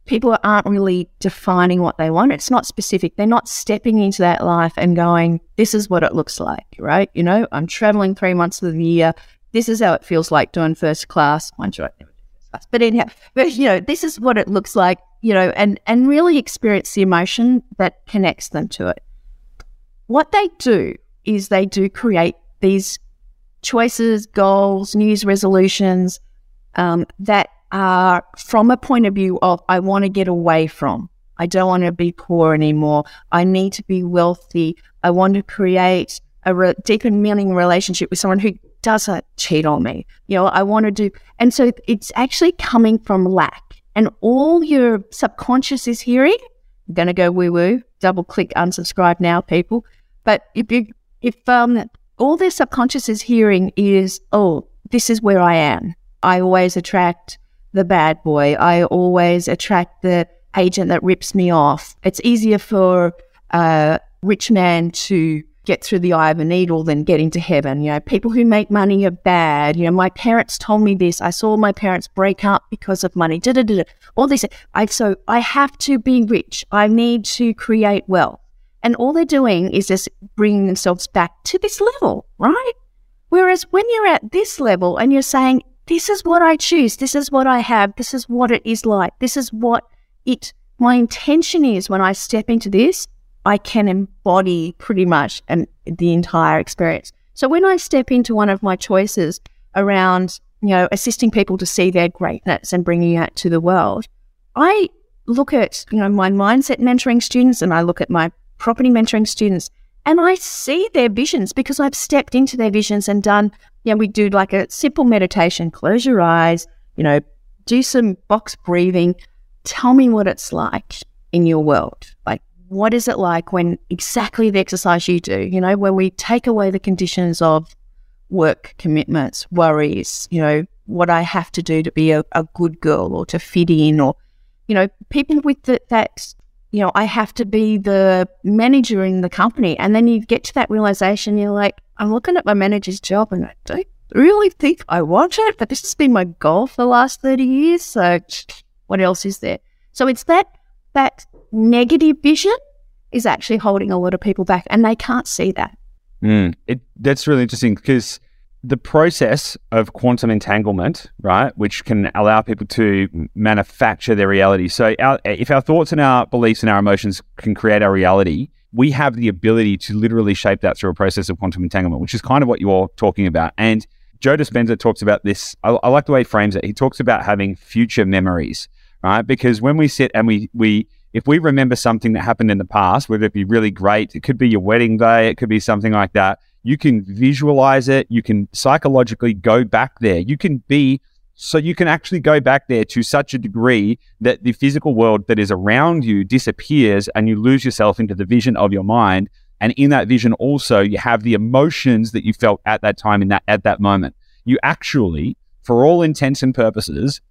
people aren't really defining what they want. It's not specific. They're not stepping into that life and going, this is what it looks like, right? You know, I'm traveling three months of the year. This is how it feels like doing first class. Mind you, I never first class. But anyhow, but you know, this is what it looks like, you know, and, and really experience the emotion that connects them to it. What they do is they do create these choices, goals, New Year's resolutions um, that are from a point of view of I want to get away from. I don't want to be poor anymore. I need to be wealthy. I want to create a re- deep and meaning relationship with someone who doesn't cheat on me. You know, I want to do, and so it's actually coming from lack. And all your subconscious is hearing. I'm going to go woo woo. Double click unsubscribe now, people. But if you, if um, all their subconscious is hearing is, oh, this is where I am. I always attract the bad boy. I always attract the agent that rips me off. It's easier for a rich man to get through the eye of a needle than get into heaven. You know, people who make money are bad. You know, my parents told me this. I saw my parents break up because of money. Da, da, da, All this. I so I have to be rich. I need to create wealth. And all they're doing is just bringing themselves back to this level, right? Whereas when you're at this level and you're saying, this is what I choose. This is what I have. This is what it is like. This is what it, my intention is when I step into this, I can embody pretty much and the entire experience. So when I step into one of my choices around, you know, assisting people to see their greatness and bringing that to the world, I look at, you know, my mindset mentoring students and I look at my property mentoring students and I see their visions because I've stepped into their visions and done yeah, we do like a simple meditation. Close your eyes, you know, do some box breathing. Tell me what it's like in your world. Like, what is it like when exactly the exercise you do, you know, when we take away the conditions of work commitments, worries, you know, what I have to do to be a, a good girl or to fit in, or, you know, people with the, that, you know, I have to be the manager in the company. And then you get to that realization, you're like, I'm looking at my manager's job and I don't really think I want it, but this has been my goal for the last 30 years. So what else is there? So it's that, that negative vision is actually holding a lot of people back and they can't see that. Mm, it, that's really interesting because the process of quantum entanglement, right, which can allow people to manufacture their reality. So, our, if our thoughts and our beliefs and our emotions can create our reality, we have the ability to literally shape that through a process of quantum entanglement, which is kind of what you're talking about. And Joe Dispenza talks about this. I, I, like the way he frames it. He talks about having future memories, right? Because when we sit and we we if we remember something that happened in the past, whether it be really great, it could be your wedding day, it could be something like that. You can visualize it. You can psychologically go back there. You can be so you can actually go back there to such a degree that the physical world that is around you disappears and you lose yourself into the vision of your mind. And in that vision, also, you have the emotions that you felt at that time in that at that moment. You actually, for all intents and purposes,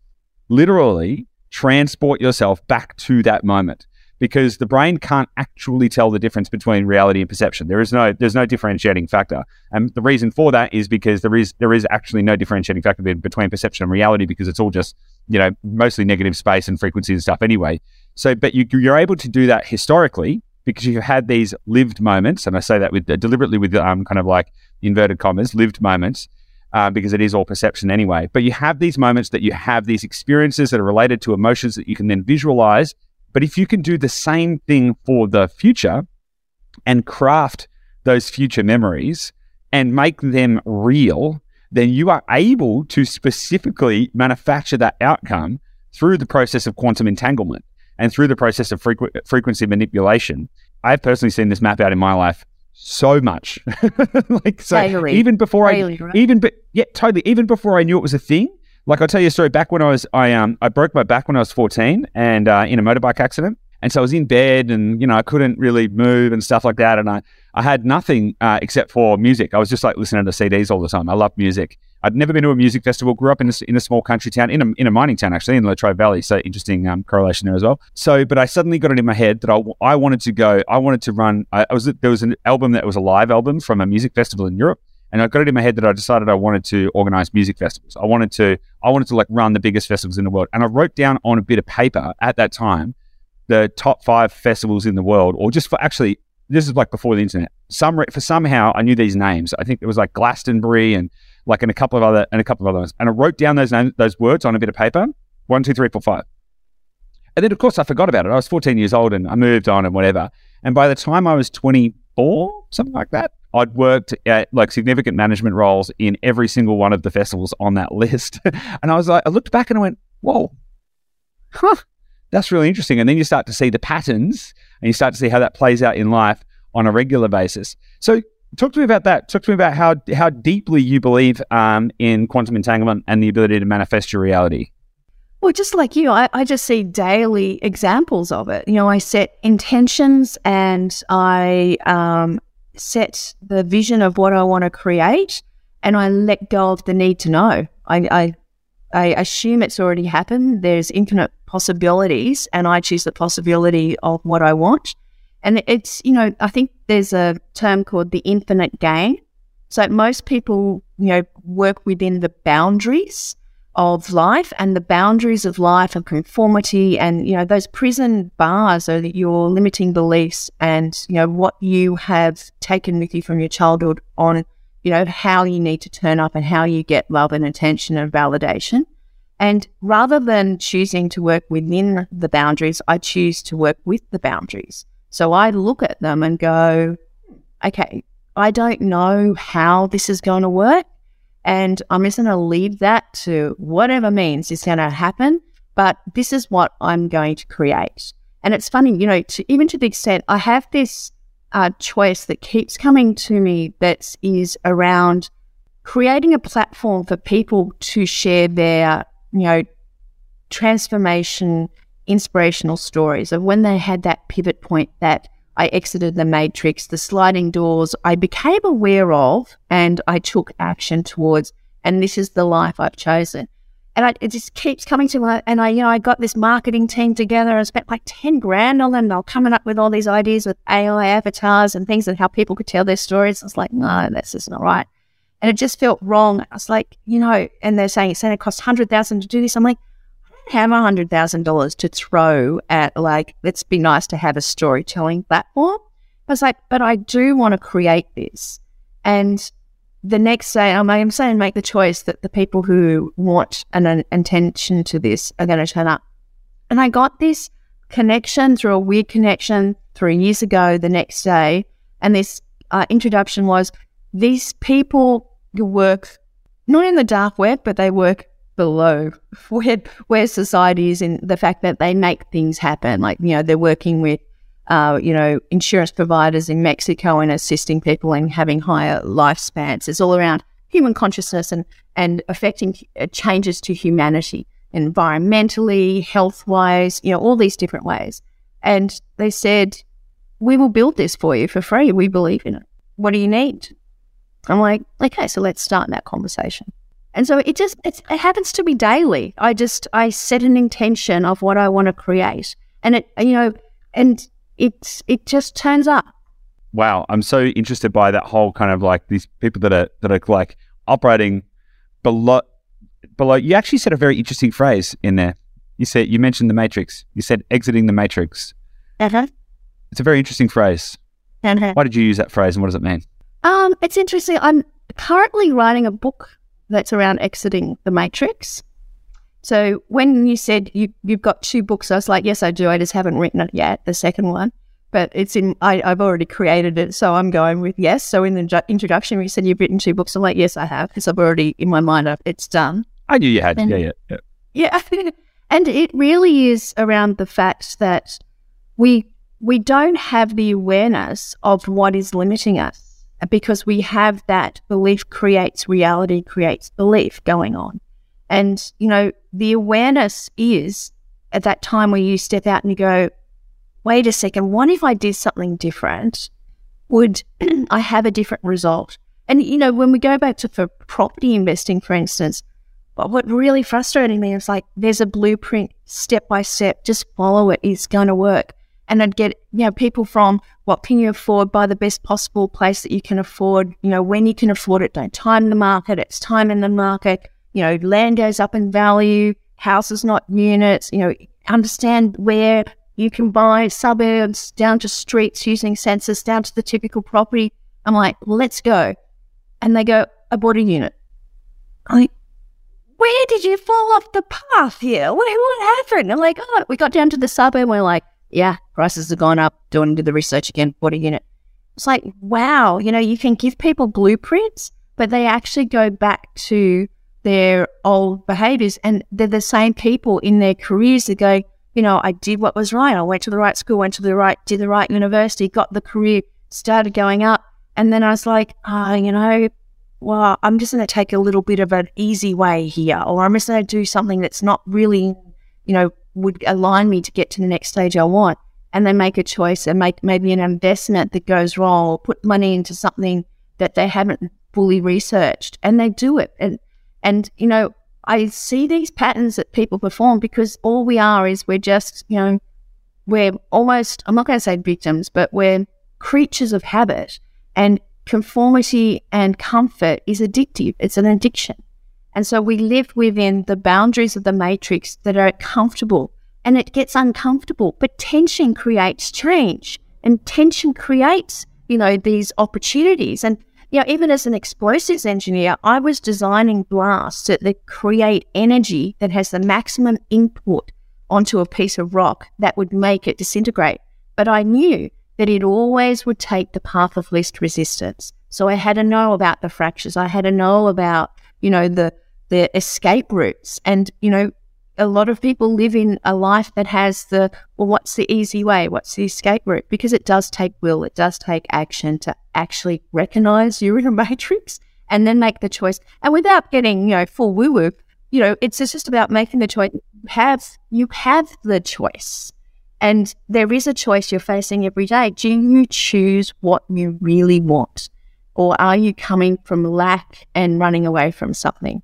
literally transport yourself back to that moment because the brain can't actually tell the difference between reality and perception. There is no there's no differentiating factor, and the reason for that is because there is there is actually no differentiating factor between perception and reality because it's all just you know mostly negative space and frequency and stuff anyway. So, but you, you're able to do that historically because you've had these lived moments, and I say that with uh, deliberately with um, kind of like inverted commas, lived moments, uh, because it is all perception anyway. But you have these moments that you have these experiences that are related to emotions that you can then visualize. But if you can do the same thing for the future and craft those future memories and make them real, then you are able to specifically manufacture that outcome through the process of quantum entanglement and through the process of frequ- frequency manipulation. I've personally seen this map out in my life so much. like so Daily. even before Daily, I right? even but yeah, totally. Even before I knew it was a thing. Like I'll tell you a story. Back when I was I um I broke my back when I was 14 and uh, in a motorbike accident. And so I was in bed and, you know, I couldn't really move and stuff like that. And I, I had nothing uh, except for music. I was just like listening to CDs all the time. I love music. I'd never been to a music festival, grew up in a, in a small country town, in a, in a mining town, actually, in the Latrobe Valley. So interesting um, correlation there as well. So, but I suddenly got it in my head that I, I wanted to go, I wanted to run, I, I was, there was an album that was a live album from a music festival in Europe. And I got it in my head that I decided I wanted to organize music festivals. I wanted to, I wanted to like run the biggest festivals in the world. And I wrote down on a bit of paper at that time the top five festivals in the world, or just for actually, this is like before the internet. Some for somehow I knew these names. I think it was like Glastonbury and like and a couple of other and a couple of other ones. And I wrote down those names, those words on a bit of paper. One, two, three, four, five. And then of course I forgot about it. I was 14 years old and I moved on and whatever. And by the time I was 24, something like that, I'd worked at like significant management roles in every single one of the festivals on that list. and I was like, I looked back and I went, whoa, huh, that's really interesting. And then you start to see the patterns and you start to see how that plays out in life on a regular basis. So talk to me about that. Talk to me about how, how deeply you believe um, in quantum entanglement and the ability to manifest your reality. Well, just like you, I, I just see daily examples of it. You know, I set intentions and I um, set the vision of what I want to create, and I let go of the need to know. I, I, I assume it's already happened. There's infinite possibilities, and I choose the possibility of what I want. And it's, you know, I think there's a term called the infinite game. So most people, you know, work within the boundaries of life and the boundaries of life and conformity and you know those prison bars are your limiting beliefs and you know what you have taken with you from your childhood on you know how you need to turn up and how you get love and attention and validation. And rather than choosing to work within the boundaries i choose to work with the boundaries. So i look at them and go okay i don't know how this is going to work and I'm just going to leave that to whatever means is going to happen. But this is what I'm going to create. And it's funny, you know, to, even to the extent I have this uh, choice that keeps coming to me that is around creating a platform for people to share their, you know, transformation, inspirational stories of when they had that pivot point that I exited the matrix, the sliding doors I became aware of and I took action towards. And this is the life I've chosen. And I, it just keeps coming to my, and I, you know, I got this marketing team together. I spent like 10 grand on them. They're coming up with all these ideas with AI avatars and things and how people could tell their stories. I was like, no, that's just not right. And it just felt wrong. I was like, you know, and they're saying it's going to cost 100000 to do this. I'm like, have a hundred thousand dollars to throw at like let's be nice to have a storytelling platform. I was like, but I do want to create this. And the next day I'm, I'm saying make the choice that the people who want an, an intention to this are going to turn up. And I got this connection through a weird connection three years ago the next day. And this uh, introduction was these people work not in the dark web, but they work below where where society is in the fact that they make things happen. Like you know, they're working with uh, you know insurance providers in Mexico and assisting people in having higher lifespans. It's all around human consciousness and and affecting uh, changes to humanity, environmentally, health wise, you know, all these different ways. And they said, "We will build this for you for free. We believe in it. What do you need?" I'm like, "Okay, so let's start that conversation." And so it just it's, it happens to me daily. I just I set an intention of what I want to create, and it you know, and it it just turns up. Wow, I'm so interested by that whole kind of like these people that are that are like operating below below. You actually said a very interesting phrase in there. you said you mentioned the matrix. You said exiting the matrix. Uh-huh. It's a very interesting phrase. Uh-huh. Why did you use that phrase and what does it mean? Um, it's interesting. I'm currently writing a book that's around exiting the matrix. So when you said you you've got two books, I was like, yes, I do. I just haven't written it yet, the second one. But it's in. I, I've already created it, so I'm going with yes. So in the ju- introduction, you said you've written two books. I'm like, yes, I have, because I've already in my mind, I've, it's done. I knew you had. And- yeah, yeah, yeah. Yeah. and it really is around the fact that we we don't have the awareness of what is limiting us because we have that belief creates reality creates belief going on. And you know, the awareness is at that time where you step out and you go, wait a second, what if I did something different? Would I have a different result? And you know, when we go back to for property investing, for instance, but what really frustrated me is like there's a blueprint, step by step, just follow it, it's going to work. And I'd get, you know, people from what can you afford, buy the best possible place that you can afford, you know, when you can afford it, don't time the market, it's time in the market, you know, land goes up in value, houses, not units, you know, understand where you can buy suburbs down to streets using census, down to the typical property. I'm like, let's go. And they go, I bought a unit. Like, where did you fall off the path here? What, what happened? I'm like, oh, we got down to the suburb. And We're like, yeah, prices have gone up. Doing the research again. What a unit. It's like, wow, you know, you can give people blueprints, but they actually go back to their old behaviors and they're the same people in their careers that go, you know, I did what was right. I went to the right school, went to the right, did the right university, got the career, started going up. And then I was like, ah, you know, well, I'm just going to take a little bit of an easy way here, or I'm just going to do something that's not really, you know, would align me to get to the next stage I want. And they make a choice and make maybe an investment that goes wrong, or put money into something that they haven't fully researched, and they do it. And and you know, I see these patterns that people perform because all we are is we're just, you know, we're almost. I'm not going to say victims, but we're creatures of habit, and conformity and comfort is addictive. It's an addiction. And so we live within the boundaries of the matrix that are comfortable and it gets uncomfortable. But tension creates change and tension creates, you know, these opportunities. And, you know, even as an explosives engineer, I was designing blasts that, create energy that has the maximum input onto a piece of rock that would make it disintegrate. But I knew that it always would take the path of least resistance. So I had to know about the fractures. I had to know about, you know, the the escape routes. And, you know, a lot of people live in a life that has the, well, what's the easy way? What's the escape route? Because it does take will, it does take action to actually recognize you're in a matrix and then make the choice. And without getting, you know, full woo woo, you know, it's just about making the choice. You have, you have the choice. And there is a choice you're facing every day. Do you choose what you really want? Or are you coming from lack and running away from something?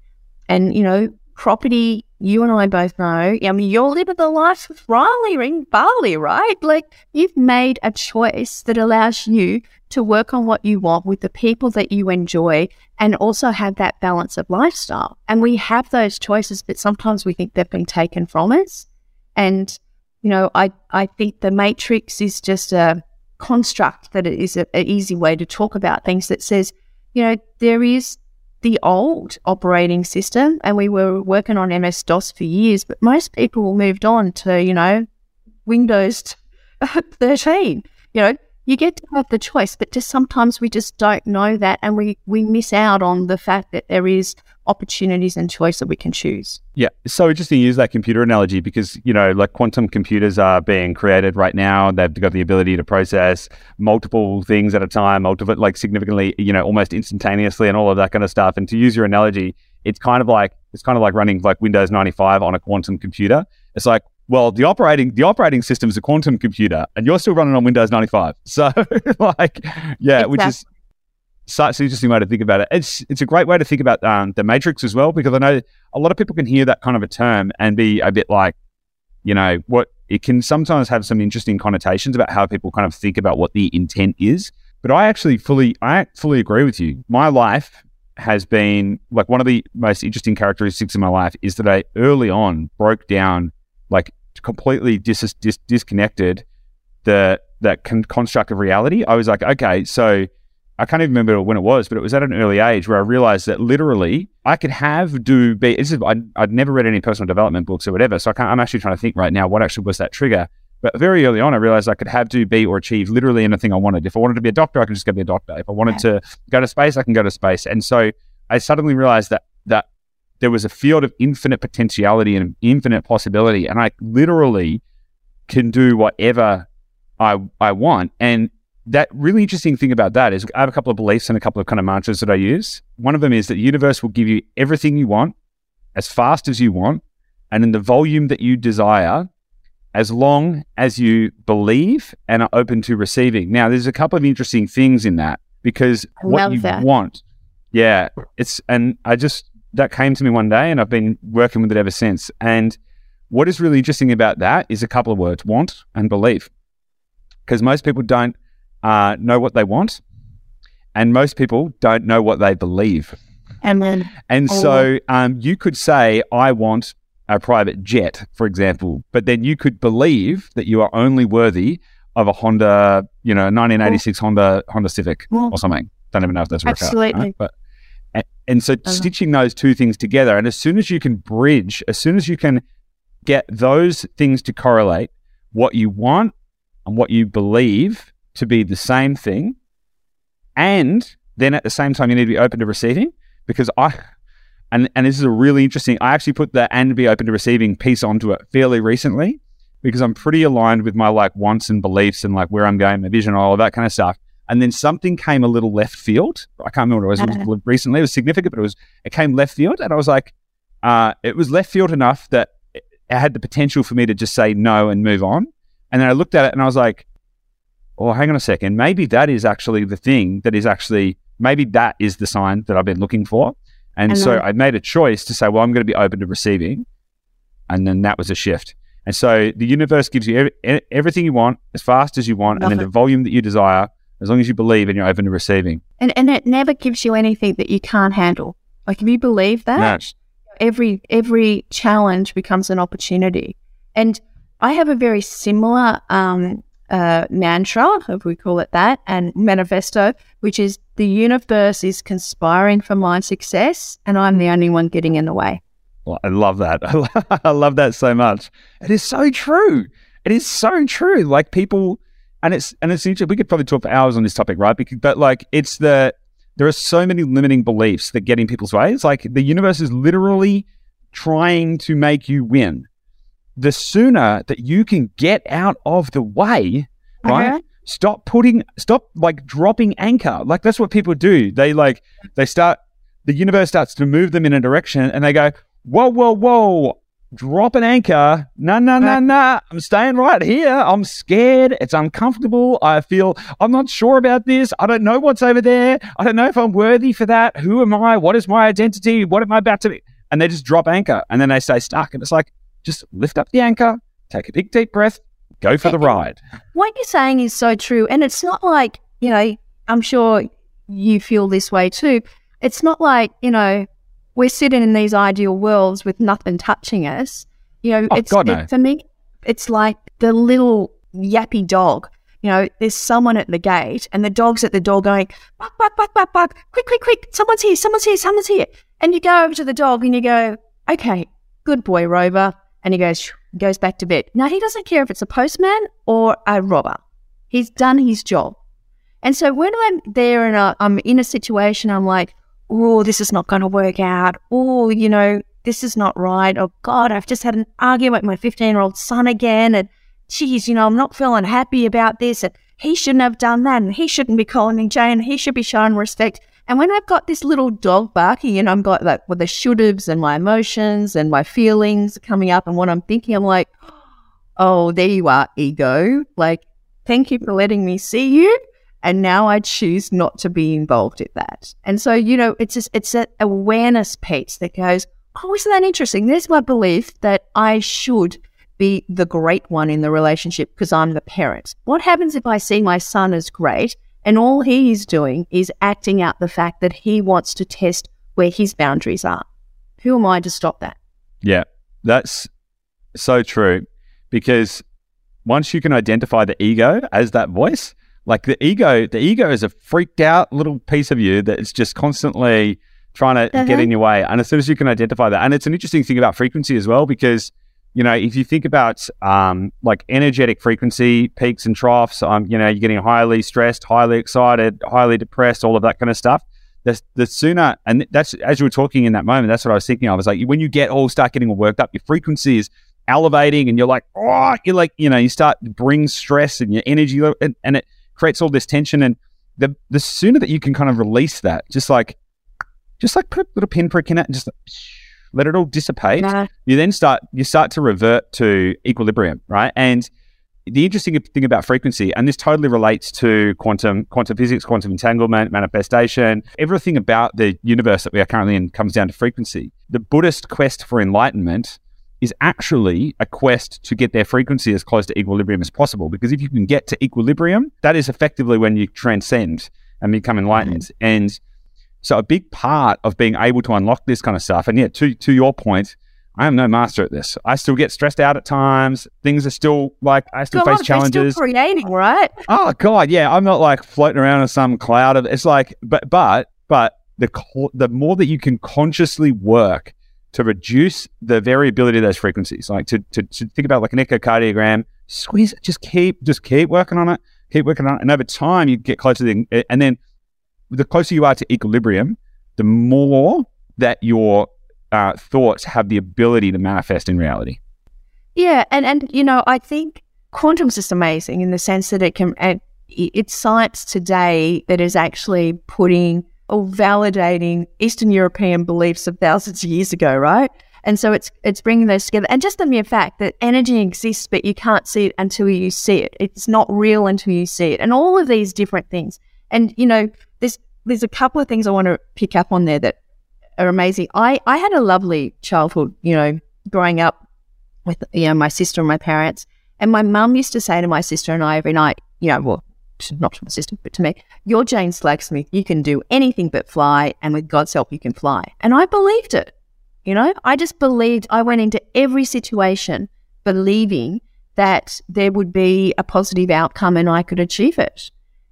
And, you know, property, you and I both know, I mean, you're living the life of Riley in Bali, right? Like, you've made a choice that allows you to work on what you want with the people that you enjoy and also have that balance of lifestyle. And we have those choices, but sometimes we think they've been taken from us. And, you know, I, I think the matrix is just a construct that it is an easy way to talk about things that says, you know, there is the old operating system and we were working on MS DOS for years, but most people moved on to, you know, Windows 13. You know, you get to have the choice, but just sometimes we just don't know that and we, we miss out on the fact that there is opportunities and choice that we can choose. Yeah. So interesting to use that computer analogy because, you know, like quantum computers are being created right now. They've got the ability to process multiple things at a time, multiple, like significantly, you know, almost instantaneously and all of that kind of stuff. And to use your analogy, it's kind of like, it's kind of like running like Windows 95 on a quantum computer. It's like, well, the operating the operating system is a quantum computer, and you're still running on Windows 95. So, like, yeah, Exactly. which is such an interesting way to think about it. It's it's a great way to think about um, the matrix as well, because I know a lot of people can hear that kind of a term and be a bit like, you know, what it can sometimes have some interesting connotations about how people kind of think about what the intent is. But I actually fully I fully agree with you. My life has been like one of the most interesting characteristics in my life is that I early on broke down like completely dis- dis- disconnected the that con- construct of reality. I was like, okay, so I can't even remember when it was, but it was at an early age where I realized that literally I could have, do, be. This is, I'd, I'd never read any personal development books or whatever. So I am actually trying to think right now what actually was that trigger. But very early on, I realized I could have, do, be, or achieve literally anything I wanted. If I wanted to be a doctor, I could just go be a doctor. If I wanted to go to space, I can go to space. And so I suddenly realized that that there was a field of infinite potentiality and infinite possibility, and I literally can do whatever I I want. And that really interesting thing about that is I have a couple of beliefs and a couple of kind of mantras that I use. One of them is that the universe will give you everything you want as fast as you want and in the volume that you desire as long as you believe and are open to receiving. Now, there's a couple of interesting things in that because what you that. want, yeah, it's, and I just, that came to me one day and I've been working with it ever since. And what is really interesting about that is a couple of words want and believe. Because most people don't uh, know what they want, and most people don't know what they believe. And then, And Oh. so um, you could say, I want a private jet, for example, but then you could believe that you are only worthy of a Honda, you know, 1986 Honda Honda Civic or something. Don't even know if that's worked out, Absolutely. right? But and, and so Uh-huh. stitching those two things together, and as soon as you can bridge, as soon as you can get those things to correlate, what you want and what you believe to be the same thing, and then at the same time you need to be open to receiving because I and and this is a really interesting. I actually put the and be open to receiving piece onto it fairly recently because I'm pretty aligned with my like wants and beliefs and like where I'm going, my vision, all of that kind of stuff. And then something came a little left field. I can't remember what it was. It was recently. It was significant, but it was it came left field, and I was like, uh, it was left field enough that it had the potential for me to just say no and move on. And then I looked at it and I was like, oh, hang on a second. Maybe that is actually the thing that is actually maybe that is the sign that I've been looking for. And And so then- I made a choice to say, well, I'm going to be open to receiving. And then that was a shift. And so the universe gives you every, everything you want as fast as you want Love and in it. the volume that you desire, as long as you believe and you're open to receiving. and, and it never gives you anything that you can't handle. Like, if you believe that, every every challenge becomes an opportunity. And I have a very similar um, uh, mantra, if we call it that, and manifesto, which is the universe is conspiring for my success, and I'm the only one getting in the way. Well, I love that. I love that so much. It is so true. It is so true. Like people, and it's and it's interesting. We could probably talk for hours on this topic, right? Because, but like, it's the there are so many limiting beliefs that get in people's way. It's like the universe is literally trying to make you win. The sooner that you can get out of the way, uh-huh. right? Okay. Stop putting, stop like dropping anchor. Like that's what people do. They like, they start, the universe starts to move them in a direction and they go, whoa, whoa, whoa, drop an anchor. No, no, no, no. I'm staying right here. I'm scared. It's uncomfortable. I feel, I'm not sure about this. I don't know what's over there. I don't know if I'm worthy for that. Who am I? What is my identity? What am I about to be? And they just drop anchor and then they stay stuck. And it's like, just lift up the anchor, take a big deep breath, go for the ride. What you're saying is so true. And it's not like, you know, I'm sure you feel this way too. It's not like, you know, we're sitting in these ideal worlds with nothing touching us. You know, Oh, it's God, it- for me, it's like the little yappy dog. You know, there's someone at the gate and the dog's at the door going, buck, buck, buck, buck, buck, quick, quick, quick, someone's here, someone's here, someone's here. And you go over to the dog and you go, okay, good boy, Rover. And he goes, goes back to bed. Now, he doesn't care if it's a postman or a robber. He's done his job. And so when I'm there and I'm in a situation, I'm like, oh, this is not going to work out. Oh, you know, this is not right. Oh, God, I've just had an argument with my 15 year old son again. And geez, you know, I'm not feeling happy about this. And he shouldn't have done that. And he shouldn't be calling me Jane. He should be showing respect. And when I've got this little dog barking and I've got like with the should haves and my emotions and my feelings coming up and what I'm thinking, I'm like, oh, there you are, ego. Like, thank you for letting me see you. And now I choose not to be involved in that. And so, you know, it's just, it's that awareness piece that goes, oh, isn't that interesting? There's my belief that I should be the great one in the relationship because I'm the parent. What happens if I see my son as great and all he is doing is acting out the fact that he wants to test where his boundaries are? Who am I to stop that? Yeah, that's so true because once you can identify the ego as that voice, like the ego, the ego is a freaked out little piece of you that is just constantly trying to uh-huh. get in your way. And as soon as you can identify that, and it's an interesting thing about frequency as well, because you know, if you think about um, like energetic frequency peaks and troughs, um, you know, you're getting highly stressed, highly excited, highly depressed, all of that kind of stuff. The, the sooner, and that's as you were talking in that moment, that's what I was thinking. I was like, when you get all start getting all worked up, your frequency is elevating, and you're like, oh, you're like, you know, you start to bring stress and your energy, and, and it creates all this tension. And the the sooner that you can kind of release that, just like, just like put a little pinprick in it, and just. Like, let it all dissipate. Nah. You then start you start to revert to equilibrium, right? And the interesting thing about frequency, and this totally relates to quantum quantum physics, quantum entanglement, manifestation, everything about the universe that we are currently in comes down to frequency. The Buddhist quest for enlightenment is actually a quest to get their frequency as close to equilibrium as possible. Because if you can get to equilibrium, that is effectively when you transcend and become enlightened. Mm-hmm. And so a big part of being able to unlock this kind of stuff, and yeah, to to your point, I am no master at this. I still get stressed out at times. Things are still like I still face challenges. Still creating, right? Oh God, yeah. I'm not like floating around in some cloud of. It's like, but but but the the more that you can consciously work to reduce the variability of those frequencies, like to to, to think about like an echocardiogram, squeeze, just keep just keep working on it, keep working on it, and over time you get closer to the, and then the closer you are to equilibrium, the more that your uh, thoughts have the ability to manifest in reality. Yeah, and and you know, I think quantum's just amazing in the sense that it can. it's science today that is actually putting or validating Eastern European beliefs of thousands of years ago, right? And so it's it's bringing those together, and just the mere fact that energy exists, but you can't see it until you see it. It's not real until you see it, and all of these different things. And you know, there's there's a couple of things I want to pick up on there that are amazing. I I had a lovely childhood, you know, growing up with you know my sister and my parents, and my mum used to say to my sister and I every night, you know, well, not to my sister, but to me, you're Jane Slack-Smith. You can do anything but fly, and with God's help, you can fly. And I believed it. You know, I just believed. I went into every situation believing that there would be a positive outcome and I could achieve it.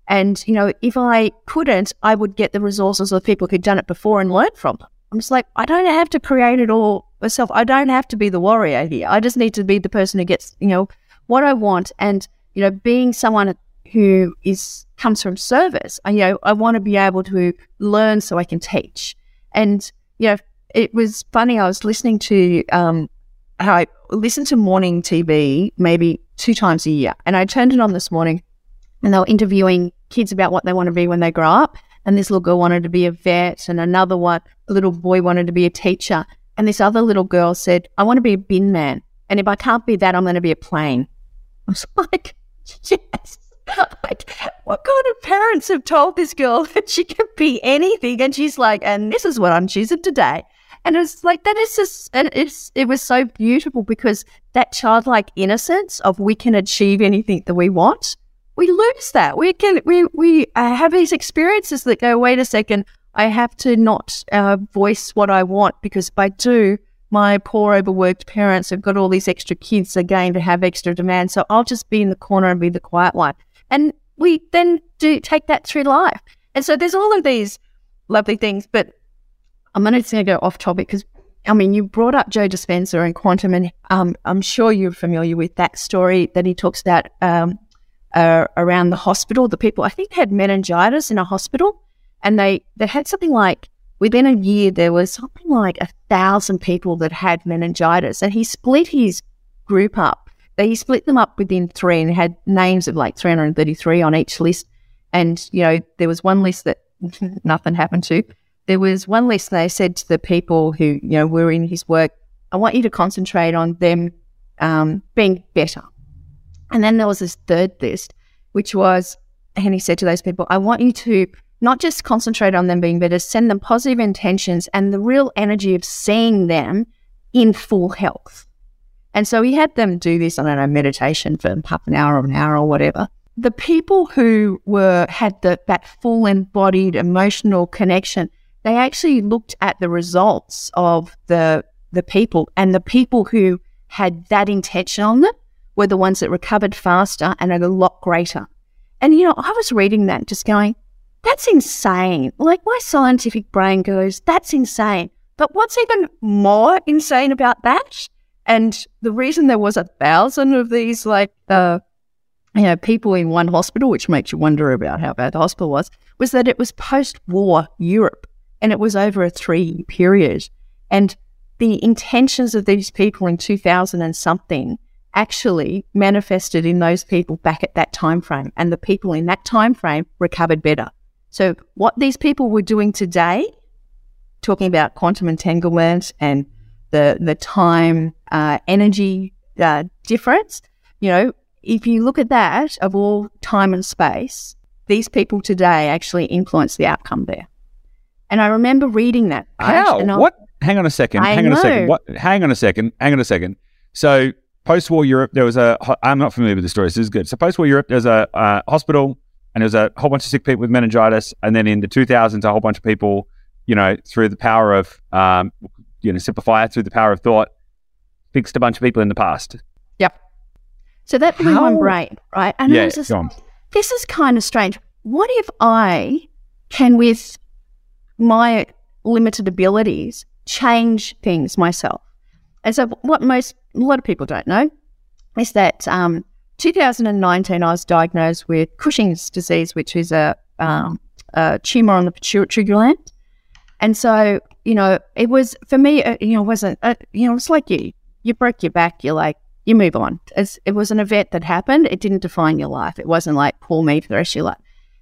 And, you know, if I couldn't, I would get the resources of people who'd done it before and learn from them. I'm just like, I don't have to create it all myself. I don't have to be the warrior here. I just need to be the person who gets, you know, what I want. And, you know, being someone who is comes from service, I, you know, I want to be able to learn so I can teach. And, you know, it was funny. I was listening to, um, I listen to morning TV maybe two times a year. And I turned it on this morning and they were interviewing kids about what they want to be when they grow up. And this little girl wanted to be a vet, and another one, a little boy wanted to be a teacher. And this other little girl said, I want to be a bin man. And if I can't be that, I'm going to be a plane. I was like, yes. What kind of parents have told this girl that she can be anything? And she's like, and this is what I'm choosing today. And it's like, that is just, and it's, it was so beautiful because that childlike innocence of we can achieve anything that we want we lose that. We can we we have these experiences that go. Wait a second, I have to not uh, voice what I want because if I do, my poor overworked parents have got all these extra kids again to have extra demands. So I'll just be in the corner and be the quiet one. And we then do take that through life. And so there's all of these lovely things. But I'm going to go off topic because I mean, you brought up Joe Dispenza and quantum, and um, I'm sure you're familiar with that story that he talks about um, uh, around the hospital. The people, I think, had meningitis in a hospital, and they they had something like within a year there was something like a thousand people that had meningitis, and he split his group up. He split them up within three, and had names of like 333 on each list. And you know, there was one list that nothing happened to. There was one list they said to the people who you know were in his work, "I want you to concentrate on them um, being better." And then there was this third list, which was, and he said to those people, I want you to not just concentrate on them being better, send them positive intentions and the real energy of seeing them in full health. And so he had them do this, I don't know, meditation for half an hour or an hour or whatever. The people who were had the, that full embodied emotional connection, they actually looked at the results of the the people and the people who had that intention on them were the ones that recovered faster and at a lot greater. And, you know, I was reading that just going, that's insane. Like my scientific brain goes, that's insane. But what's even more insane about that? And the reason there was a thousand of these, like, uh, you know, people in one hospital, which makes you wonder about how bad the hospital was, was that it was post war Europe and it was over a three period. And the intentions of these people in 2000 and something actually manifested in those people back at that time frame. And the people in that time frame recovered better. So what these people were doing today, talking about quantum entanglement and the the time uh, energy uh, difference, you know, if you look at that of all time and space, these people today actually influence the outcome there. And I remember reading that. How? I- what? Hang on a second. I hang on a second. What? Hang on a second. Hang on a second. So post-war Europe, there was a. I'm not familiar with the story. So this is good. So post-war Europe, there's a uh, hospital, and there's a whole bunch of sick people with meningitis, and then in the 2000s, a whole bunch of people, you know, through the power of, um, you know, simplify it through the power of thought, fixed a bunch of people in the past. Yep. So that blew How- my brain, right? And I yeah. was just Go on. this is kind of strange. What if I can, with my limited abilities, change things myself? And so, what most a lot of people don't know is that um, 2019, I was diagnosed with Cushing's disease, which is a, um, a tumor on the pituitary gland. And so, you know, it was for me, uh, you know, wasn't, uh, you know, it's like you, you broke your back, you're like, you move on. It's, it was an event that happened. It didn't define your life. It wasn't like pull me for the rest of your life.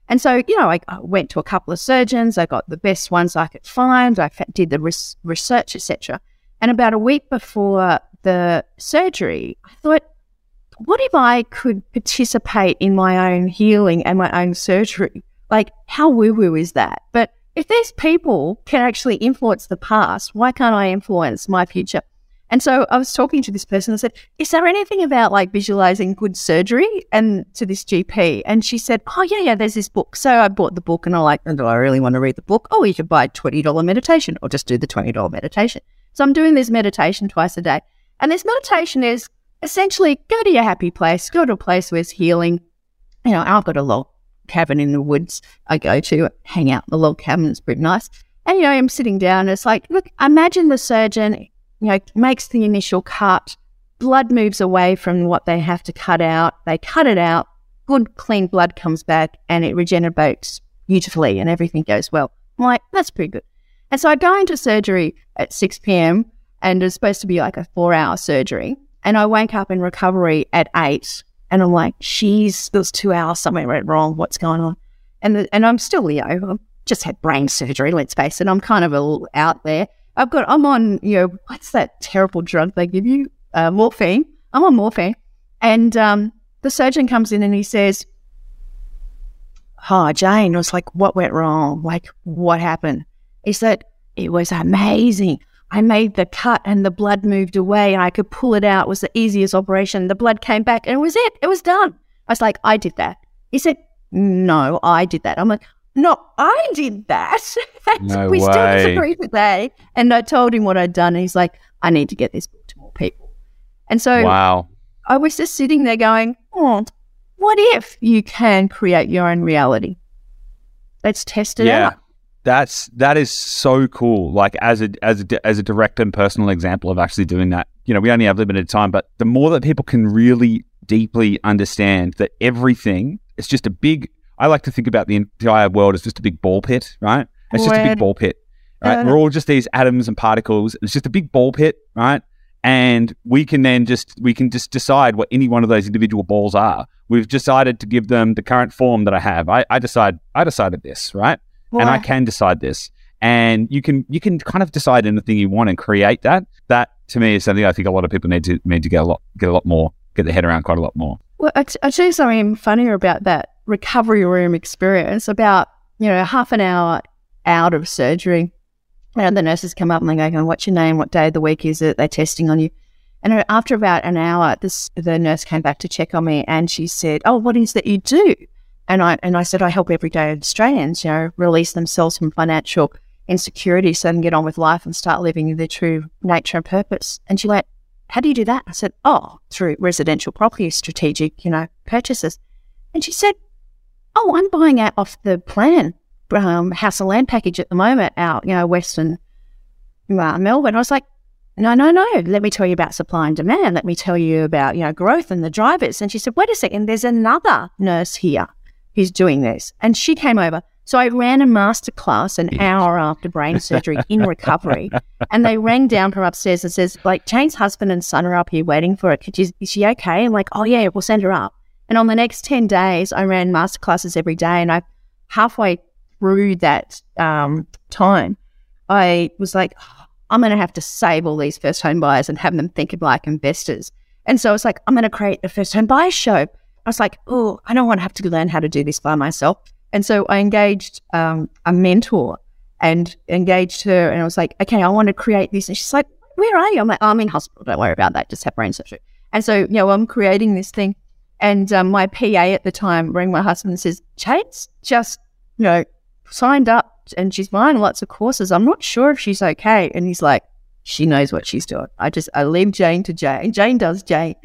And so, you know, I, I went to a couple of surgeons. I got the best ones I could find. I did the res- research, etc. And about a week before the surgery, I thought, what if I could participate in my own healing and my own surgery? Like, how woo woo is that? But if these people can actually influence the past, why can't I influence my future? And so I was talking to this person and said, Is there anything about like visualizing good surgery? And to this GP. And she said, Oh, yeah, yeah, there's this book. So I bought the book and I'm like, Do I really want to read the book? Oh, you could buy a $20 meditation or just do the $20 meditation. So I'm doing this meditation twice a day. And this meditation is essentially go to your happy place, go to a place where it's healing. You know, I've got a log cabin in the woods I go to, hang out in the log cabin. It's pretty nice. And, you know, I'm sitting down it's like, look, imagine the surgeon, you know, makes the initial cut, blood moves away from what they have to cut out. They cut it out, good, clean blood comes back and it regenerates beautifully and everything goes well. I'm like, that's pretty good. And so I go into surgery at 6 p.m. and it's supposed to be like a four hour surgery. And I wake up in recovery at eight and I'm like, geez, those two hours, something went wrong. What's going on? And the, and I'm still, Leo. I've just had brain surgery, let's face it. I'm kind of a little out there. I've got, I'm on, you know, what's that terrible drug they give you? Uh, morphine. I'm on morphine. And um, the surgeon comes in and he says, Oh, Jane, I was like, what went wrong? Like, what happened? He said, it was amazing. I made the cut and the blood moved away and I could pull it out. It was the easiest operation. The blood came back and it was it. It was done. I was like, I did that. He said, no, I did that. I'm like, no, I did that. No we still way. disagree today. And I told him what I'd done. And he's like, I need to get this book to more people. And so Wow. I was just sitting there going, oh, what if you can create your own reality? Let's test it yeah. out. That's that is so cool. Like as a as a as a direct and personal example of actually doing that. You know, we only have limited time, but the more that people can really deeply understand that everything is just a big. I like to think about the entire world as just a big ball pit, right? It's just a big ball pit, right? Uh, We're all just these atoms and particles. It's just a big ball pit, right? And we can then just we can just decide what any one of those individual balls are. We've decided to give them the current form that I have. I, I decide I decided this, right? And I can decide this. And you can you can kind of decide anything you want and create that. That to me is something I think a lot of people need to need to get a lot get a lot more get their head around quite a lot more. Well, I, I tell you something funnier about that recovery room experience. About you know half an hour out of surgery, and the nurses come up and they go, "What's your name? What day of the week is it?" They're testing on you. And after about an hour, this the nurse came back to check on me, and she said, "Oh, what is that you do?" And I and I said, "I help everyday Australians, you know, release themselves from financial insecurity so they can get on with life and start living their true nature and purpose." And she went, how do you do that? I said, oh, through residential property strategic, you know, purchases. And she said, oh, I'm buying out off the plan um, house and land package at the moment out, you know, Western uh, Melbourne. I was like, no, no, no. Let me tell you about supply and demand. Let me tell you about, you know, growth and the drivers. And she said, wait a second, there's another nurse here who's doing this. And she came over. So I ran a masterclass an hour after brain surgery in recovery. And they rang down from upstairs and says, like, Jane's husband and son are up here waiting for it. You, is she okay? I'm like, oh, yeah, we'll send her up. And on the next 10 days, I ran masterclasses every day. And I halfway through that um, time, I was like, oh, I'm going to have to save all these first home buyers and have them think of like investors. And so I was like, I'm going to create a first home buyer show. I was like, oh, I don't want to have to learn how to do this by myself. And so I engaged um, a mentor and engaged her. And I was like, okay, I want to create this. And she's like, where are you? I'm like, oh, I'm in hospital. Don't worry about that. Just have brain surgery. And so, you know, I'm creating this thing. And um, my PA at the time rang my husband and says, Chate's just, you know, signed up and she's buying lots of courses. I'm not sure if she's okay. And he's like, she knows what she's doing. I just, I leave Jane to Jane. Jane does Jane.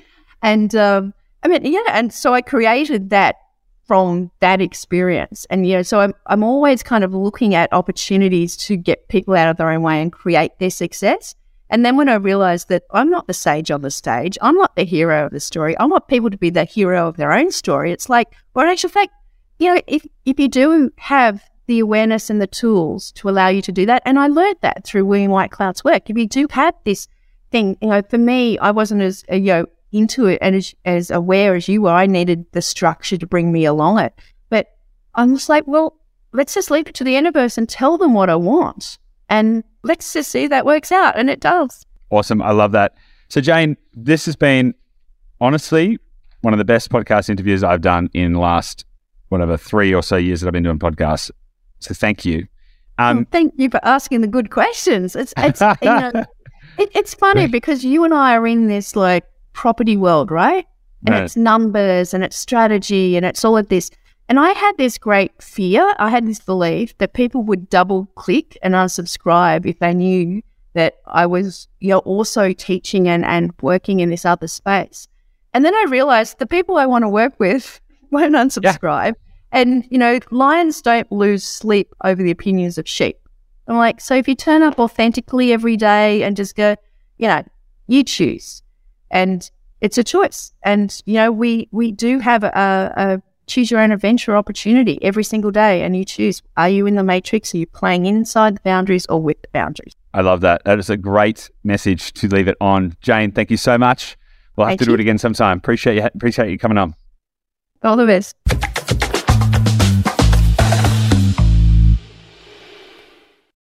And um, I mean, yeah. And so I created that from that experience. And, you know, so I'm, I'm always kind of looking at opportunities to get people out of their own way and create their success. And then when I realized that I'm not the sage on the stage, I'm not the hero of the story. I want people to be the hero of their own story. It's like, well, in actual fact, you know, if, if you do have the awareness and the tools to allow you to do that. And I learned that through William Whitecloud's work. If you do have this thing, you know, for me, I wasn't as, uh, you know, into it and as, as aware as you were. I needed the structure to bring me along it. But I'm just like, well, let's just leave it to the universe and tell them what I want. And let's just see that works out. And it does. Awesome. I love that. So, Jane, this has been honestly one of the best podcast interviews I've done in the last, whatever, three or so years that I've been doing podcasts. So thank you. Um, well, thank you for asking the good questions. It's it's you know, it, it's funny because you and I are in this like property world, right? And right. it's numbers and it's strategy and it's all of this. And I had this great fear. I had this belief that people would double click and unsubscribe if they knew that I was you know also teaching and, and working in this other space. And then I realized the people I want to work with won't unsubscribe. Yeah. And, you know, lions don't lose sleep over the opinions of sheep. I'm like, so if you turn up authentically every day and just go, you know, you choose. And it's a choice. And, you know, we, we do have a, a choose your own adventure opportunity every single day. And you choose, are you in the matrix? Are you playing inside the boundaries or with the boundaries? I love that. That is a great message to leave it on. Jane, thank you so much. We'll have thank to do it again sometime. Appreciate you. Appreciate you coming on. All the best.